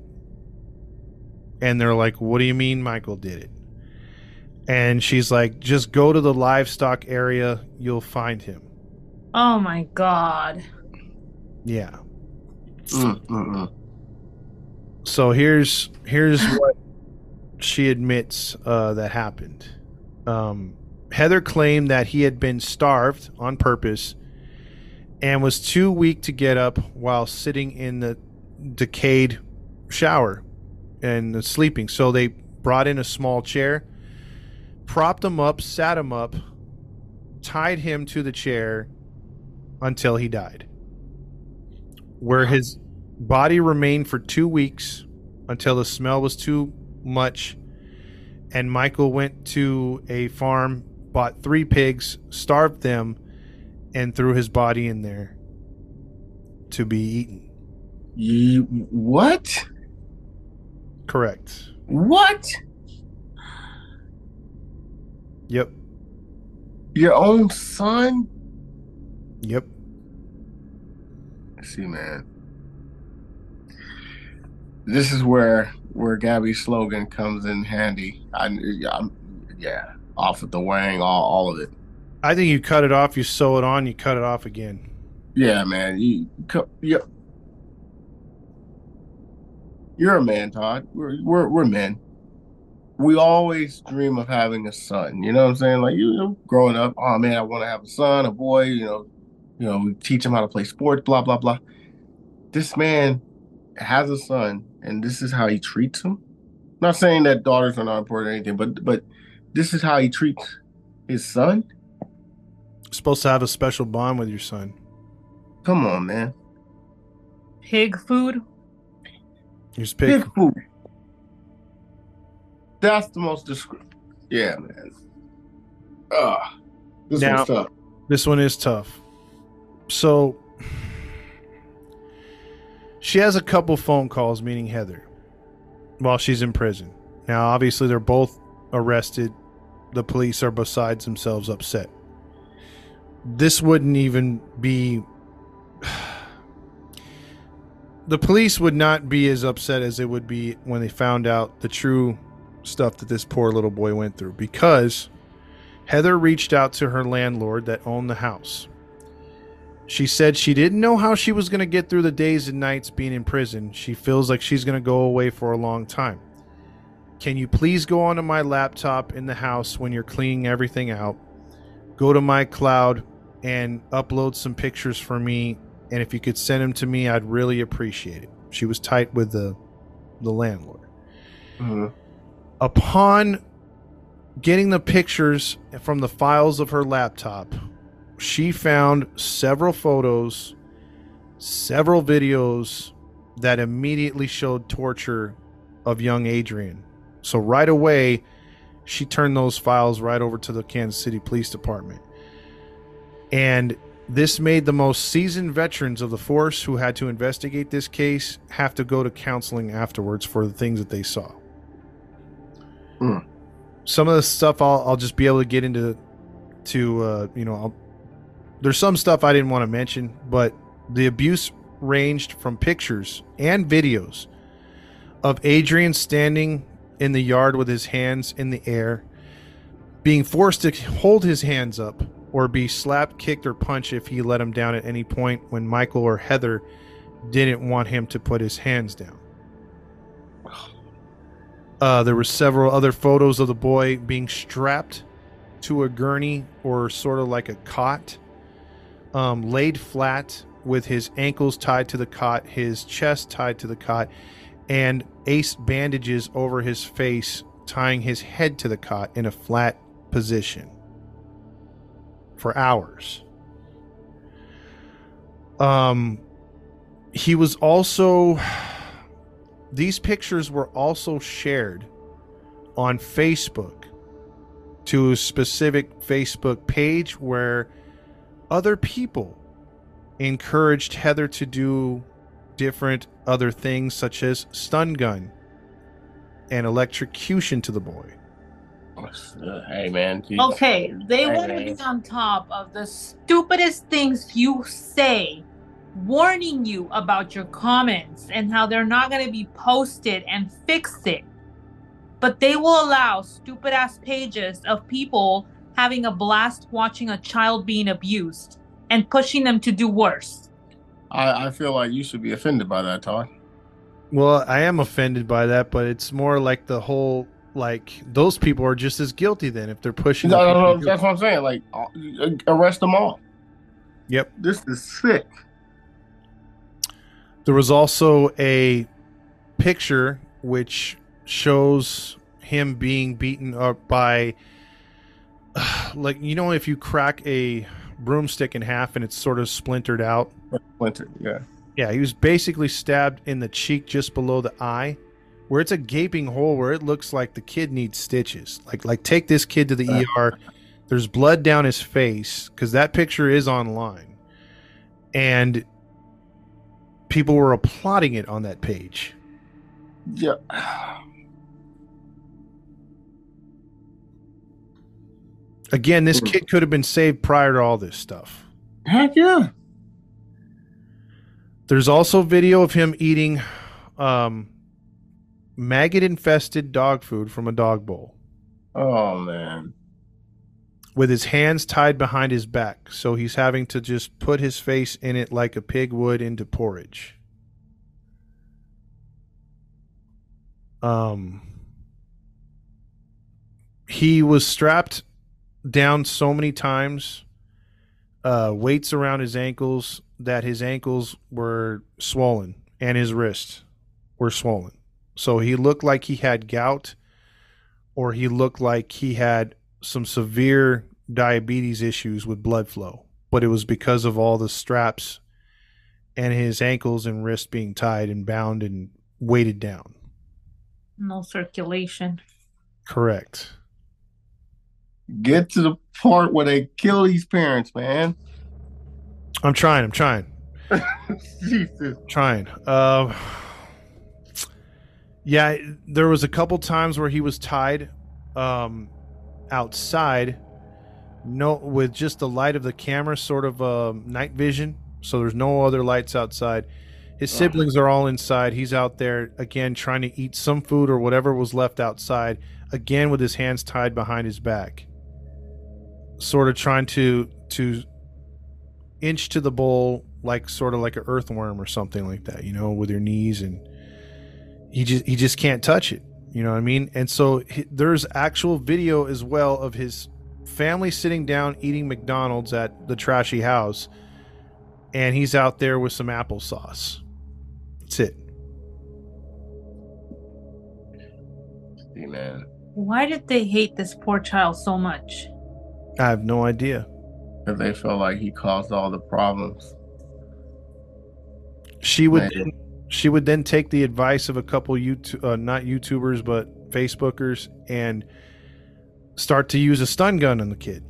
And they're like, What do you mean Michael did it? And she's like, Just go to the livestock area, you'll find him. Oh my god. Yeah. Mm-mm. So here's here's [LAUGHS] what she admits uh, that happened. Um, Heather claimed that he had been starved on purpose and was too weak to get up while sitting in the decayed shower and sleeping. So they brought in a small chair, propped him up, sat him up, tied him to the chair until he died. Where his body remained for two weeks until the smell was too much. And Michael went to a farm, bought three pigs, starved them, and threw his body in there to be eaten. You what? Correct. What? Yep. Your own son? Yep. See, man. This is where where Gabby's slogan comes in handy. I, I'm, yeah, off of the wang, all, all of it. I think you cut it off, you sew it on, you cut it off again. Yeah, man. You, you, you're a man, Todd. We're we're we're men. We always dream of having a son. You know what I'm saying? Like you know, growing up, oh man, I want to have a son, a boy. You know, you know, we teach him how to play sports. Blah blah blah. This man has a son, and this is how he treats him. not saying that daughters are not important or anything, but but this is how he treats his son. supposed to have a special bond with your son. Come on, man. Pig food. Pig, pig food. That's the most descriptive. Yeah, man. Ah, this now, one's tough. This one is tough. So she has a couple phone calls meeting Heather while she's in prison. Now, obviously, they're both arrested. The police are besides themselves upset. This wouldn't even be. The police would not be as upset as it would be when they found out the true stuff that this poor little boy went through because Heather reached out to her landlord that owned the house. She said she didn't know how she was going to get through the days and nights being in prison. She feels like she's going to go away for a long time. Can you please go onto my laptop in the house when you're cleaning everything out? Go to my cloud and upload some pictures for me. And if you could send them to me, I'd really appreciate it. She was tight with the the landlord. Mhm. Upon getting the pictures from the files of her laptop, she found several photos, several videos that immediately showed torture of young Adrian. So right away, she turned those files right over to the Kansas City Police Department. And this made the most seasoned veterans of the force who had to investigate this case have to go to counseling afterwards for the things that they saw. Hmm. Some of the stuff I'll, I'll just be able to get into to uh, you know I'll, there's some stuff I didn't want to mention, but the abuse ranged from pictures and videos of Adrian standing in the yard with his hands in the air, being forced to hold his hands up or be slapped, kicked, or punched if he let him down at any point when Michael or Heather didn't want him to put his hands down. Uh, there were several other photos of the boy being strapped to a gurney or sort of like a cot, um, laid flat with his ankles tied to the cot, his chest tied to the cot, and ace bandages over his face, tying his head to the cot in a flat position for hours. Um, he was also. These pictures were also shared on Facebook to a specific Facebook page where other people encouraged Heather to do different other things such as stun gun and electrocution to the boy. Hey man. geez. Okay, they Hey, want to be on top of the stupidest things you say, warning you about your comments and how they're not going to be posted and fix it. But they will allow stupid ass pages of people having a blast watching a child being abused and pushing them to do worse. I, I feel like you should be offended by that, Todd. Well, I am offended by that, but it's more like the whole like those people are just as guilty then if they're pushing. No, no, no, that's what I'm saying. Like, uh, arrest them all. Yep. This is sick. There was also a picture which shows him being beaten up by, [SIGHS] like, you know, if you crack a broomstick in half and it's sort of splintered out. splintered yeah. Yeah, he was basically stabbed in the cheek just below the eye, where it's a gaping hole where it looks like the kid needs stitches. Like, like take this kid to the ER. There's blood down his face because that picture is online, and people were applauding it on that page. Yeah. Again, this Hmm. kid could have been saved prior to all this stuff. Heck yeah. There's also video of him eating um, maggot infested dog food from a dog bowl Oh man. with his hands tied behind his back. So he's having to just put his face in it like a pig would into porridge. Um, he was strapped down so many times, uh, weights around his ankles that his ankles were swollen and his wrists were swollen. So he looked like he had gout or he looked like he had some severe diabetes issues with blood flow, but it was because of all the straps and his ankles and wrists being tied and bound and weighted down. No circulation. Correct. Get to the part where they kill these parents, man. I'm trying. I'm trying. [LAUGHS] Jesus. Trying. Uh, yeah, there was a couple times where he was tied um, outside, no, with just the light of the camera, sort of uh, night vision. So there's no other lights outside. His siblings are all inside. He's out there again trying to eat some food or whatever was left outside, again with his hands tied behind his back, sort of trying to to inch to the bowl like sort of like an earthworm or something like that, you know, with your knees and he just he just can't touch it. You know what I mean? And so he, there's actual video as well of his family sitting down eating McDonald's at the trashy house, and he's out there with some applesauce. That's it. See, man. Why did they hate this poor child so much? I have no idea. Because they felt like he caused all the problems. She would Man. then, she would then take the advice of a couple YouTube uh, not YouTubers but Facebookers and start to use a stun gun on the kid.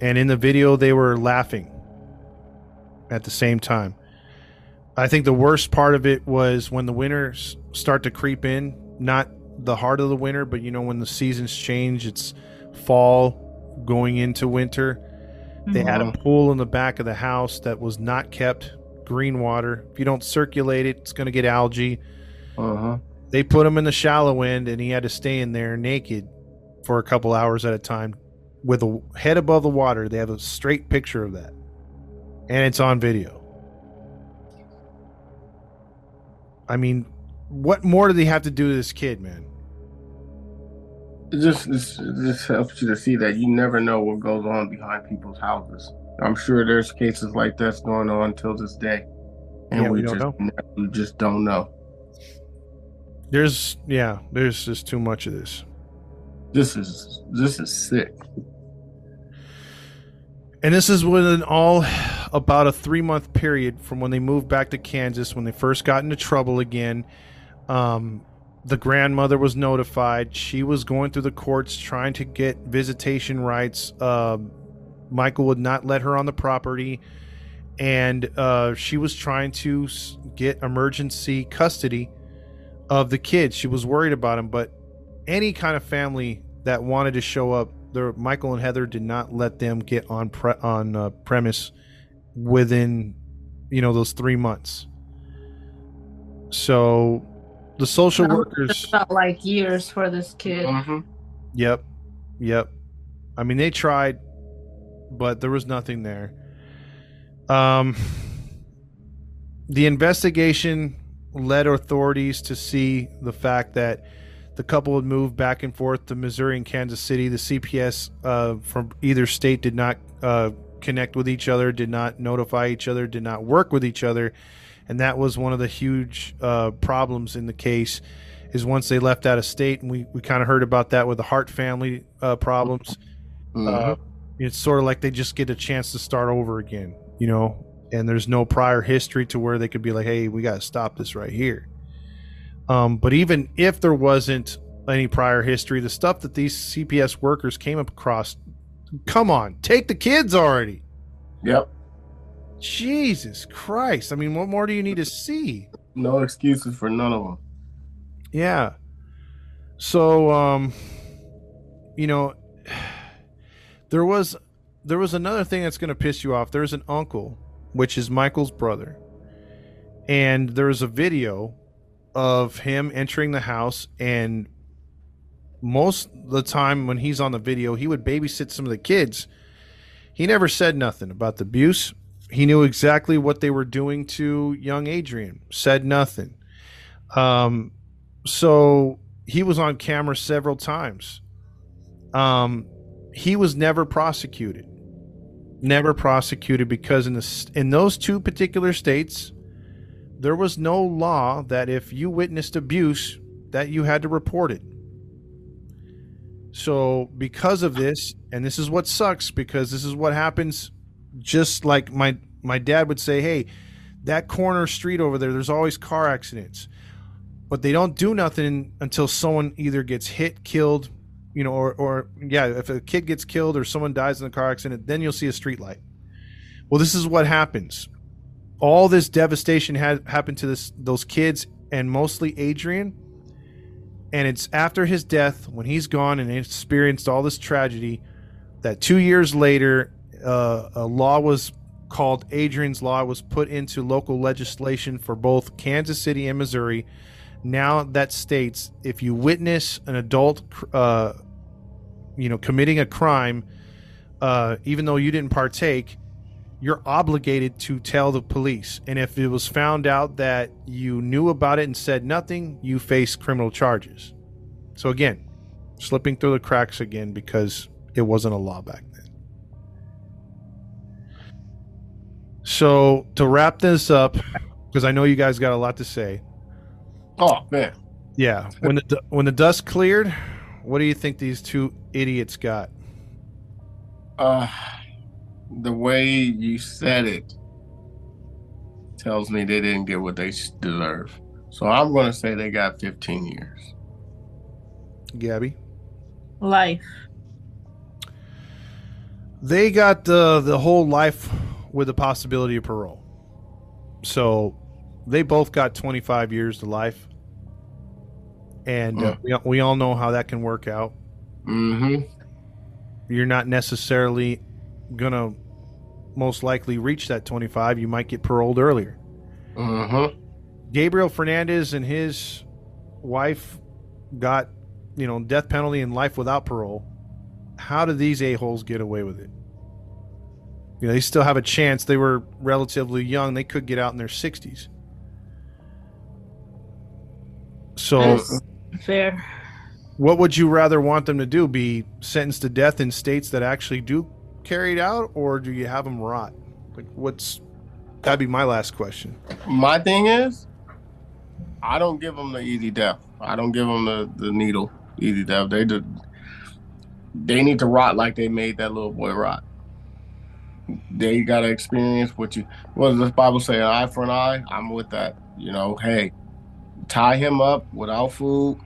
And in the video they were laughing at the same time. I think the worst part of it was when the winters start to creep in, not the heart of the winter, but you know when the seasons change, it's fall going into winter. They had a Mhm. pool in the back of the house that was not kept green water. If you don't circulate it, it's going to get algae. Uh huh. They put him in the shallow end and he had to stay in there naked for a couple hours at a time with a head above the water. They have a straight picture of that. And it's on video. I mean, what more do they have to do to this kid, man? It just, just helps you to see that you never know what goes on behind people's houses. I'm sure there's cases like that's going on till this day. And Yeah, we we, don't just, know. we just don't know. There's yeah, there's just too much of this. This is this is sick. And this is within all about a three month period from when they moved back to Kansas, when they first got into trouble again. Um, the grandmother was notified. She was going through the courts trying to get visitation rights. Um Michael would not let her on the property. And uh, she was trying to get emergency custody of the kids. She was worried about him, but any kind of family that wanted to show up, there Michael and Heather did not let them get on pre- on uh, premise within you know those three months. So the social It workers, felt like years for this kid. Mhm. yep, yep. I mean, they tried, but there was nothing there. Um, the investigation led authorities to see the fact that the couple had moved back and forth to Missouri and Kansas City. The CPS uh, from either state did not uh, connect with each other, did not notify each other, did not work with each other, and that was one of the huge uh, problems in the case. Is once they left out of state, and we, we kind of heard about that with the Hart family uh, problems. Mhm. It's sort of like they just get a chance to start over again, you know, and there's no prior history to where they could be like, hey, we got to stop this right here. Um, but even if there wasn't any prior history, the stuff that these CPS workers came across, come on, take the kids already. Yep. Jesus Christ. I mean, what more do you need to see? No excuses for none of them. Yeah. So um you know there was there was another thing that's going to piss you off. There's an uncle which is Michael's brother. And there's a video of him entering the house and most of the time when he's on the video, he would babysit some of the kids. He never said nothing about the abuse. He knew exactly what they were doing to young Adrian. Said nothing. Um so he was on camera several times. Um, he was never prosecuted. Never prosecuted because in the in those two particular states, there was no law that if you witnessed abuse, that you had to report it. So because of this, and this is what sucks because this is what happens. Just like my my dad would say, "Hey, that corner street over there, there's always car accidents." but they don't do nothing until someone either gets hit, killed, you know, or or yeah, if a kid gets killed or someone dies in a car accident, then you'll see a street light. Well, this is what happens. All this devastation had happened to this those kids and mostly Adrian. And it's after his death, when he's gone and experienced all this tragedy, that two years later, uh, a law was called Adrian's Law was put into local legislation for both Kansas City and Missouri. Now that states if you witness an adult, uh, you know, committing a crime, uh, even though you didn't partake, you're obligated to tell the police. And if it was found out that you knew about it and said nothing, you face criminal charges. So again, slipping through the cracks again because it wasn't a law back then. So to wrap this up, because I know you guys got a lot to say. Oh man. Yeah, when the when the dust cleared, what do you think these two idiots got? Uh the way you said it tells me they didn't get what they deserve. So I'm going to say they got 15 years. Gabby, Life. they got the the whole life with the possibility of parole. So they both got 25 years to life, and uh, we, we all know how that can work out. Mm-hmm. You're not necessarily gonna most likely reach that 25. You might get paroled earlier. Mm-hmm. Gabriel Fernandez and his wife got, you know, death penalty and life without parole. How did these a-holes get away with it? You know, they still have a chance. They were relatively young. They could get out in their 60s. So, That's fair. what would you rather want them to do? Be sentenced to death in states that actually do carry it out, or do you have them rot? Like, what's that'd be my last question. My thing is, I don't give them the easy death. I don't give them the, the needle easy death. They did, they need to rot like they made that little boy rot. They gotta experience what you what does the Bible say? An eye for an eye? I'm with that. You know, hey, tie him up without food,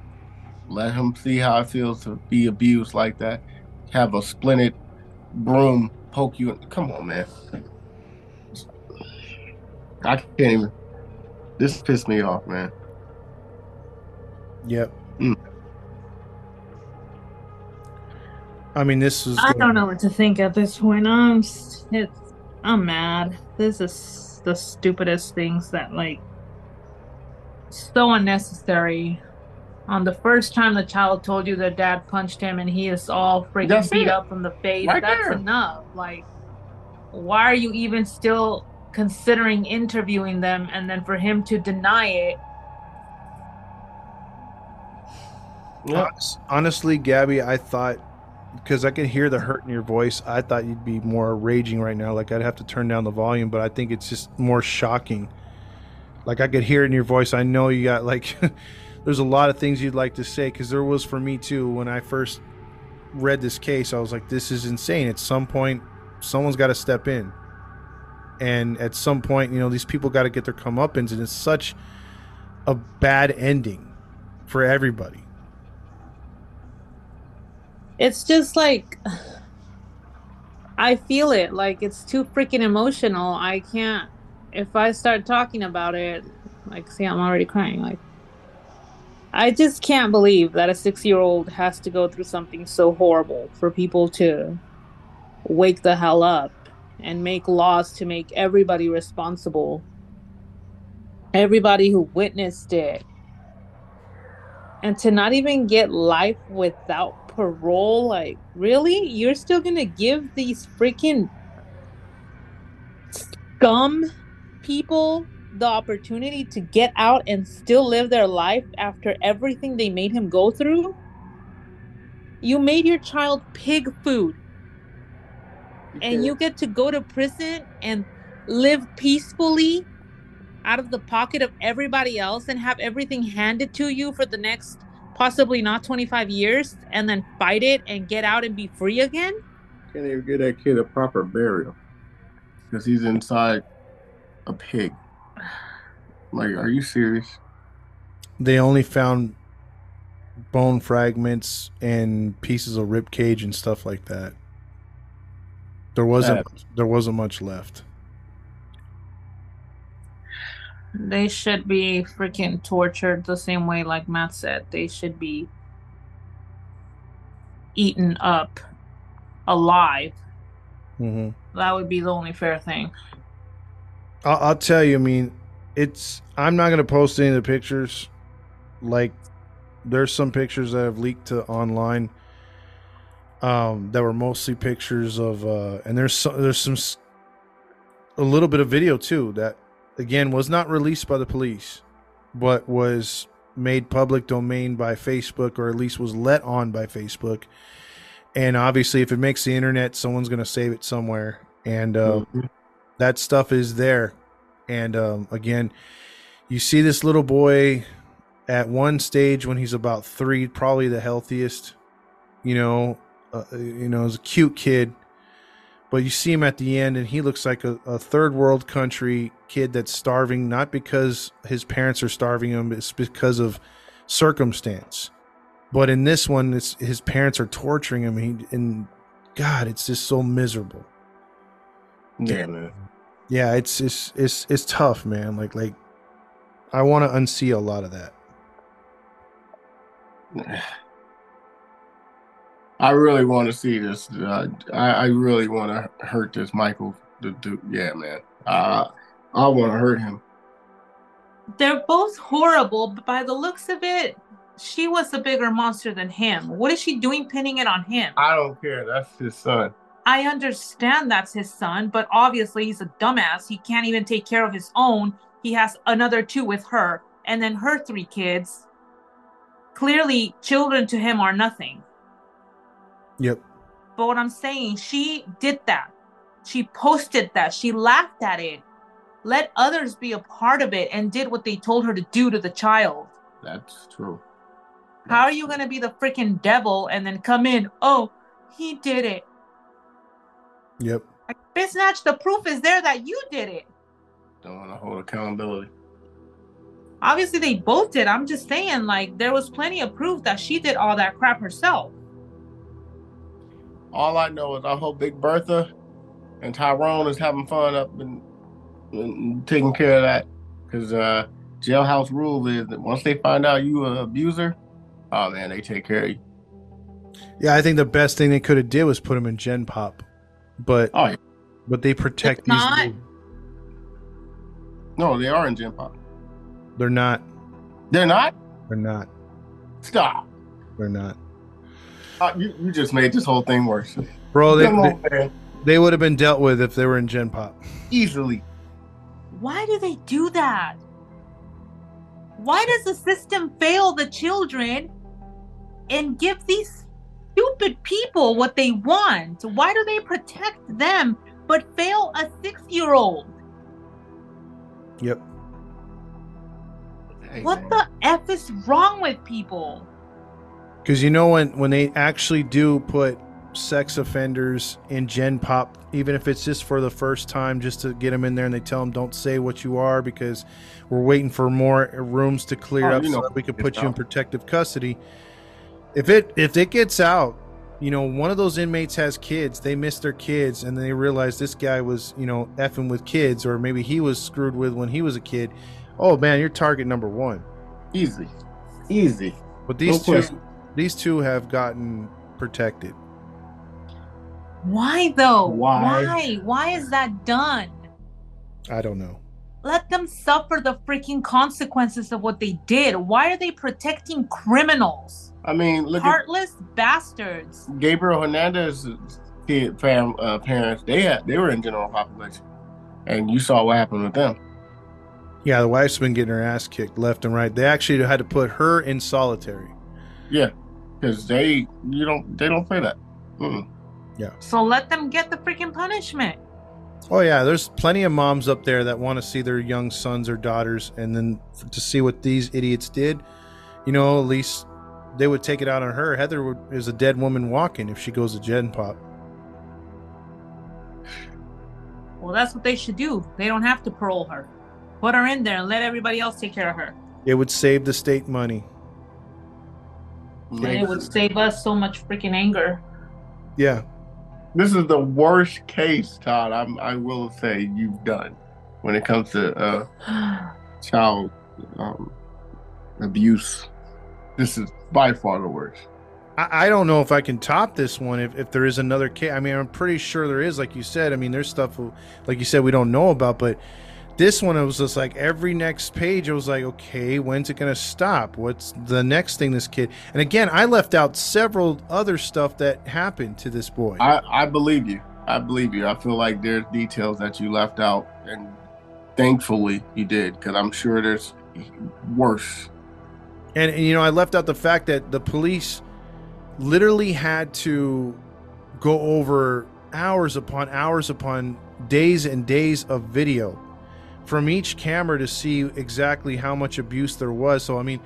let him see how it feels to be abused like that. Have a splinted broom poke you in. Come on, man. I can't even this pissed me off, man. Yep. Mm. I mean, this is. I don't know what to think at this point. I'm it's I'm mad. This is the stupidest things that like so unnecessary. On the first time the child told you their dad punched him and he is all freaking That's beat it. up from the face, Right that's there. enough. Like why are you even still considering interviewing them and then for him to deny it? Yeah. Honest- Honestly, Gabby, I thought because I could hear the hurt in your voice, I thought you'd be more raging right now. Like I'd have to turn down the volume, but I think it's just more shocking. Like I could hear it in your voice. I know you got like [LAUGHS] there's a lot of things you'd like to say because there was for me too when I first read this case. I was like, this is insane. At some point, someone's got to step in, and at some point, you know, these people got to get their comeuppance, and it's such a bad ending for everybody. it's just like [SIGHS] I feel it like it's too freaking emotional. I can't if I start talking about it, like see I'm already crying like I just can't believe that a 6-year-old has to go through something so horrible for people to wake the hell up and make laws to make everybody responsible. Everybody who witnessed it and to not even get life without parole like really you're still gonna give these freaking scum people the opportunity to get out and still live their life after everything they made him go through? You made your child pig food. And you get to go to prison and live peacefully out of the pocket of everybody else and have everything handed to you for the next possibly not 25 years and then fight it and get out and be free again? Can't even give that kid a proper burial because he's inside a pig. Like, are you serious? they only found bone fragments and pieces of rib cage and stuff like that. There wasn't there wasn't much left. They should be freaking tortured the same way, like Matt said. They should be eaten up alive. hmm That would be the only fair thing. I'll, I'll tell you. I mean, it's. I'm not gonna post any of the pictures. Like, there's some pictures that have leaked to online. Um, that were mostly pictures of, uh, and there's some, there's some, a little bit of video too that, again, was not released by the police, but was made public domain by Facebook or at least was let on by Facebook. And obviously, if it makes the internet, someone's gonna save it somewhere. And uh, Mhm. That stuff is there. And um, again, you see this little boy at one stage when he's about three, probably the healthiest. You know, uh, you know, as a cute kid. But you see him at the end, and he looks like a, a third world country kid that's starving, not because his parents are starving him, it's because of circumstance. But in this one, his parents are torturing him. He, and God, it's just so miserable Yeah, man. Yeah it's it's it's it's tough man like like i want to unsee a lot of that [SIGHS] I really want to see this. Uh, I, I really want to hurt this Michael. The dude. Yeah, man. Uh, I want to hurt him. They're both horrible, but by the looks of it, she was a bigger monster than him. What is she doing pinning it on him? I don't care. That's his son. I understand that's his son, but obviously he's a dumbass. He can't even take care of his own. He has another two with her, and then her three kids. Clearly, children to him are nothing. yep But what I'm saying, she did that. She posted that. She laughed at it. Let others be a part of it and did what they told her to do to the child. That's true. How are you going to be the freaking devil and then come in? Oh, he did it. Yep Like, Snatch, the proof is there that you did it. Don't want to hold accountability. Obviously, they both did. I'm just saying, like, there was plenty of proof that she did all that crap herself. All I know is I hope Big Bertha and Tyrone is having fun up and, and taking care of that. Because uh, jailhouse rule is that once they find out you an abuser, oh man, they take care of you. yeah i think the best thing they could have did was put him in gen pop but Oh yeah. but they protect It's these not. little- No, they are in Gen Pop. they're not They're not? they're not Stop. they're not Uh, you, you just made this whole thing worse. bro they, Come they, they would have been dealt with if they were in gen pop Easily. Why do they do that? Why does the system fail the children and give these stupid people what they want? Why do they protect them but fail a six year old? yep What man. the F is wrong with people? Because you know when when they actually do put sex offenders in Gen Pop, even if it's just for the first time, just to get them in there, and they tell them don't say what you are because we're waiting for more rooms to clear Oh, up you so know that we can put you in protective custody. If it if it gets out, you know one of those inmates has kids, they miss their kids, and they realize this guy was you know effing with kids, or maybe he was screwed with when he was a kid. Oh man, you're target number one. Easy. Easy. But these No two, question. these two have gotten protected. Why though? Why? Why? Why is that done? I don't know. Let them suffer the freaking consequences of what they did. Why are they protecting criminals? I mean, look Heartless bastards. Gabriel Hernandez's kid fam uh, parents. They had they were in general population, and you saw what happened with them. Yeah, the wife's been getting her ass kicked left and right. They actually had to put her in solitary. Yeah, because they you don't they don't play that. Mm. So let them get the freaking punishment. Oh yeah, there's plenty of moms up there that want to see their young sons or daughters, and then to see what these idiots did, you know, at least they would take it out on her. Heather would, is a dead woman walking if she goes to Gen Pop. Well, that's what they should do. They don't have to parole her. Put her in there and let everybody else take care of her. It would save the state money. And it would save us so much freaking anger. Yeah. This is the worst case, Todd. I'm, I will say you've done when it comes to uh, [SIGHS] child um, abuse. This is by far the worst. I, I don't know if I can top this one if, if there is another case. I mean, I'm pretty sure there is, like you said. I mean, there's stuff, like you said, we don't know about, but this one, it was just like every next page, it was like, okay, when's it going to stop? What's the next thing this kid? And again, I left out several other stuff that happened to this boy. I, I believe you. I believe you. I feel like there's details that you left out, and thankfully you did, because I'm sure there's worse. And, and, you know, I left out the fact that the police literally had to go over hours upon hours upon days and days of video from each camera to see exactly how much abuse there was. So, I mean,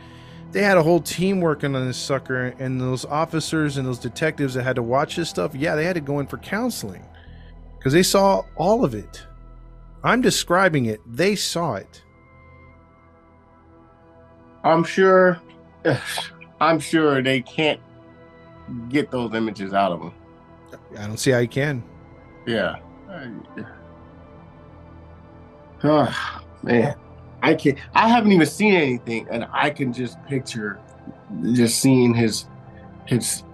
they had a whole team working on this sucker, and those officers and those detectives that had to watch this stuff, yeah, they had to go in for counseling because they saw all of it. I'm describing it, they saw it. I'm sure, [SIGHS] I'm sure they can't get those images out of them. I don't see how you can. Yeah. [SIGHS] Oh, man, I can not I haven't even seen anything, and I can just picture, just seeing his, his,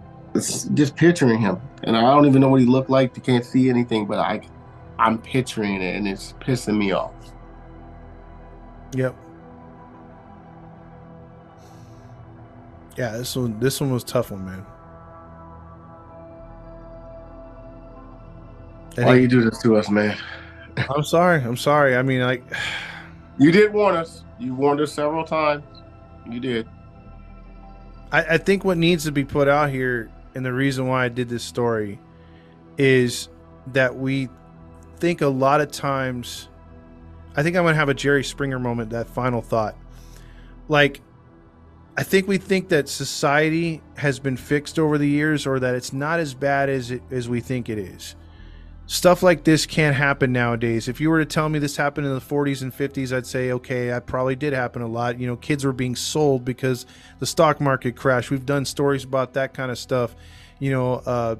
just picturing him, and I don't even know what he looked like. You can't see anything, but I, I'm picturing it, and it's pissing me off. Yep. Yeah, this one, this one was tough one, man. Why you do this to us, man? I'm sorry. I'm sorry. I mean, like, [SIGHS] you did warn us. You warned us several times. You did. I, I think what needs to be put out here, and the reason why I did this story, is that we think a lot of times. I think I'm gonna have a Jerry Springer moment. That final thought, like, I think we think that society has been fixed over the years, or that it's not as bad as it, as we think it is stuff like this can't happen nowadays. If you were to tell me this happened in the 40s and 50s, I'd say, okay, that probably did happen a lot. You know, kids were being sold because the stock market crashed. We've done stories about that kind of stuff. You know, uh,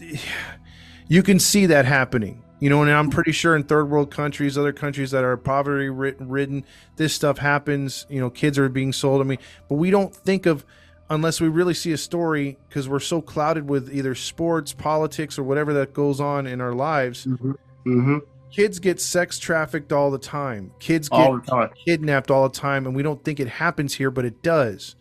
[SIGHS] you can see that happening. You know, and I'm pretty sure in third world countries, other countries that are poverty ridden, this stuff happens. You know, kids are being sold. I mean, but we don't think of unless we really see a story because we're so clouded with either sports, politics, or whatever that goes on in our lives. Mm-hmm. Mm-hmm. Kids get sex trafficked all the time. Kids get time. kidnapped all the time, and we don't think it happens here, but it does.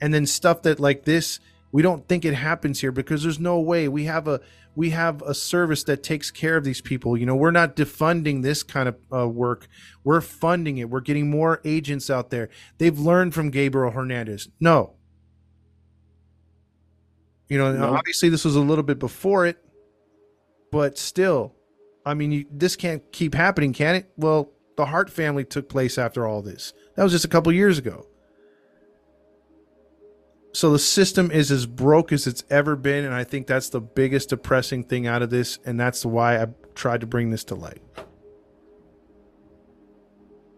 And then stuff that like this, we don't think it happens here because there's no way we have a we have a service that takes care of these people. You know, we're not defunding this kind of uh, work. We're funding it. We're getting more agents out there. They've learned from Gabriel Fernandez. No, you know, no. obviously this was a little bit before it, but still, I mean, you, this can't keep happening, can it? Well, the Hart family took place after all this. That was just a couple years ago. So the system is as broke as it's ever been, and I think that's the biggest depressing thing out of this, and that's why I tried to bring this to light.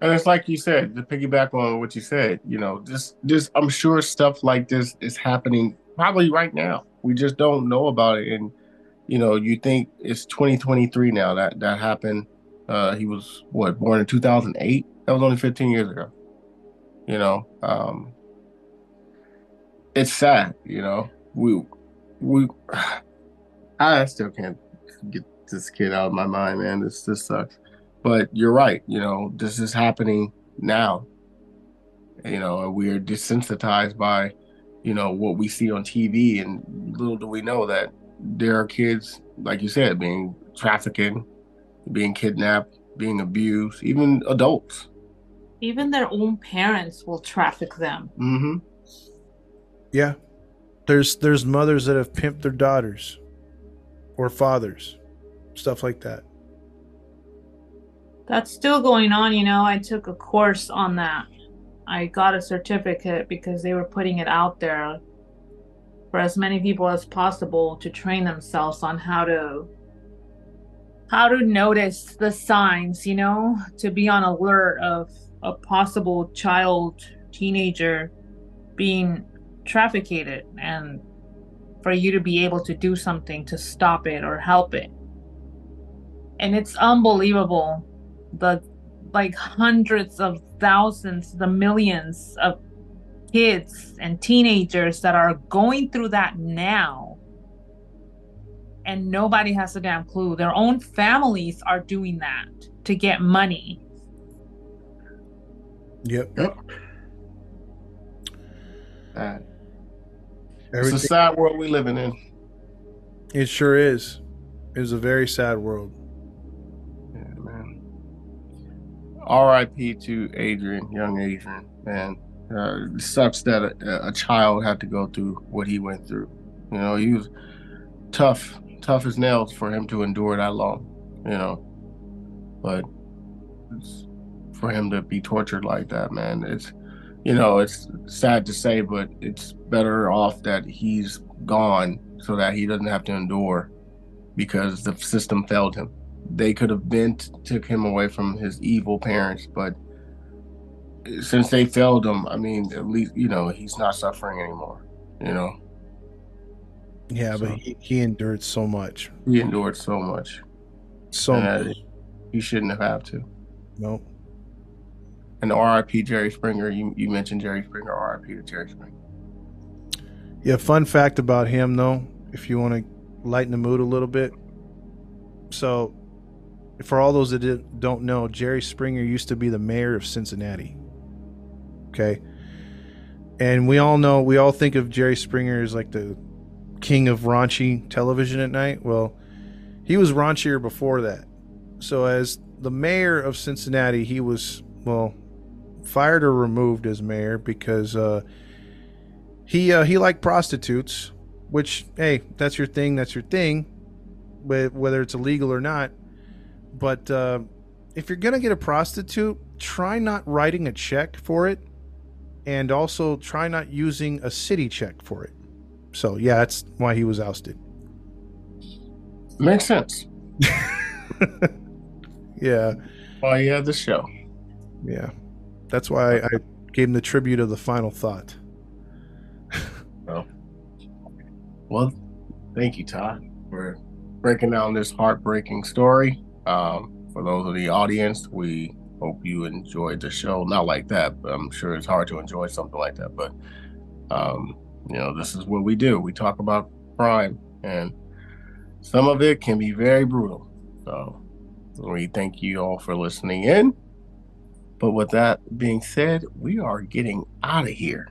And it's like you said, to piggyback on what you said, you know, this this I'm sure stuff like this is happening probably right now. We just don't know about it. And you know, you think it's 2023 now that that happened. Uh, he was what born in 2008. That was only 15 years ago. You know, um, it's sad. You know, we we [SIGHS] I still can't get this kid out of my mind, man. This this sucks. But you're right. You know, this is happening now. You know, we are desensitized by you know what we see on TV, and little do we know that there are kids, like you said, being trafficking, being kidnapped, being abused, even adults. Even their own parents will traffic them. Mm-hmm. Yeah, there's there's mothers that have pimped their daughters, or fathers, stuff like that. That's still going on, you know. I took a course on that I got a certificate because they were putting it out there for as many people as possible to train themselves on how to how to notice the signs, you know, to be on alert of a possible child, teenager being traffic it and for you to be able to do something to stop it or help it. And it's unbelievable the like hundreds of thousands, the millions of kids and teenagers that are going through that now. And nobody has a damn clue. Their own families are doing that to get money. Yep. Yep. Sad. It's a sad world we living in. it sure is. It's a very sad world. Yeah, man. R.I.P. to Adrian, young Adrian. Man, uh, it sucks that a, a child had to go through what he went through. You know, he was tough, tough as nails for him to endure that long. You know, but it's, for him to be tortured like that, man, it's you know, it's sad to say, but it's better off that he's gone so that he doesn't have to endure because the system failed him they could have been took him away from his evil parents but since they failed him i mean at least you know he's not suffering anymore you know Yeah, So- but he, he endured so much. he endured so much So much. he shouldn't have had to No. And rip jerry springer you, you mentioned jerry springer rip to jerry springer Yeah, fun fact about him though, if you want to lighten the mood a little bit. So, for all those that don't know, Jerry Springer used to be the mayor of Cincinnati. Okay. And we all know, we all think of Jerry Springer as like the king of raunchy television at night. Well, he was raunchier before that. So, as the mayor of Cincinnati, he was, well, fired or removed as mayor because, uh, he uh, he liked prostitutes, which hey, that's your thing, that's your thing, whether it's illegal or not. But uh, if you're gonna get a prostitute, try not writing a check for it, and also try not using a city check for it. So yeah, that's why he was ousted. makes sense [LAUGHS] Yeah, why he had the show yeah, that's why I gave him the tribute of the final thought. Well, thank you, Todd, for breaking down this heartbreaking story. Um, for those of the audience, we hope you enjoyed the show. Not like that, but I'm sure it's hard to enjoy something like that. But um, you know, this is what we do. We talk about crime, and some of it can be very brutal. So we thank you all for listening in. But with that being said, we are getting out of here.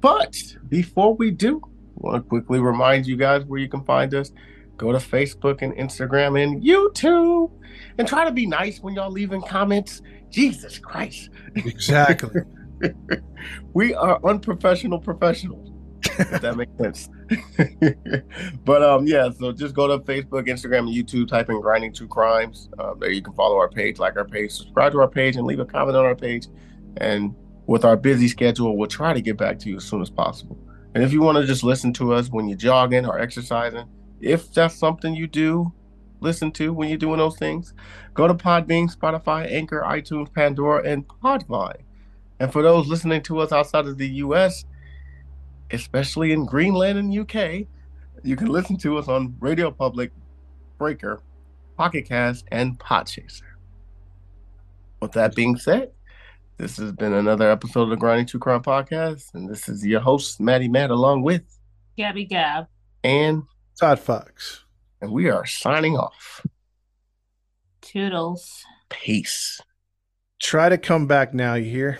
But before we do, I want to quickly remind you guys where you can find us. Go to Facebook and Instagram and YouTube and try to be nice when y'all leaving comments. Jesus Christ. Exactly. [LAUGHS] We are unprofessional professionals. [LAUGHS] that makes sense. [LAUGHS] but um yeah, so just go to Facebook, Instagram, YouTube, type in grinding true crimes. Uh, there you can follow our page, like our page, subscribe to our page, and leave a comment on our page. And with our busy schedule, we'll try to get back to you as soon as possible. And if you want to just listen to us when you're jogging or exercising, if that's something you do listen to when you're doing those things, go to Podbean, Spotify, Anchor, iTunes, Pandora, and Podvine. And for those listening to us outside of the US, especially in Greenland and UK, you can listen to us on Radio Public, Breaker, Pocket Cast, and Podchaser. With that being said, this has been another episode of the Grinding True Crime Podcast, and this is your host, Maddie Matt, along with Gabby Gab. and Todd Fox. and we are signing off. Toodles. Peace. Try to come back now. You hear?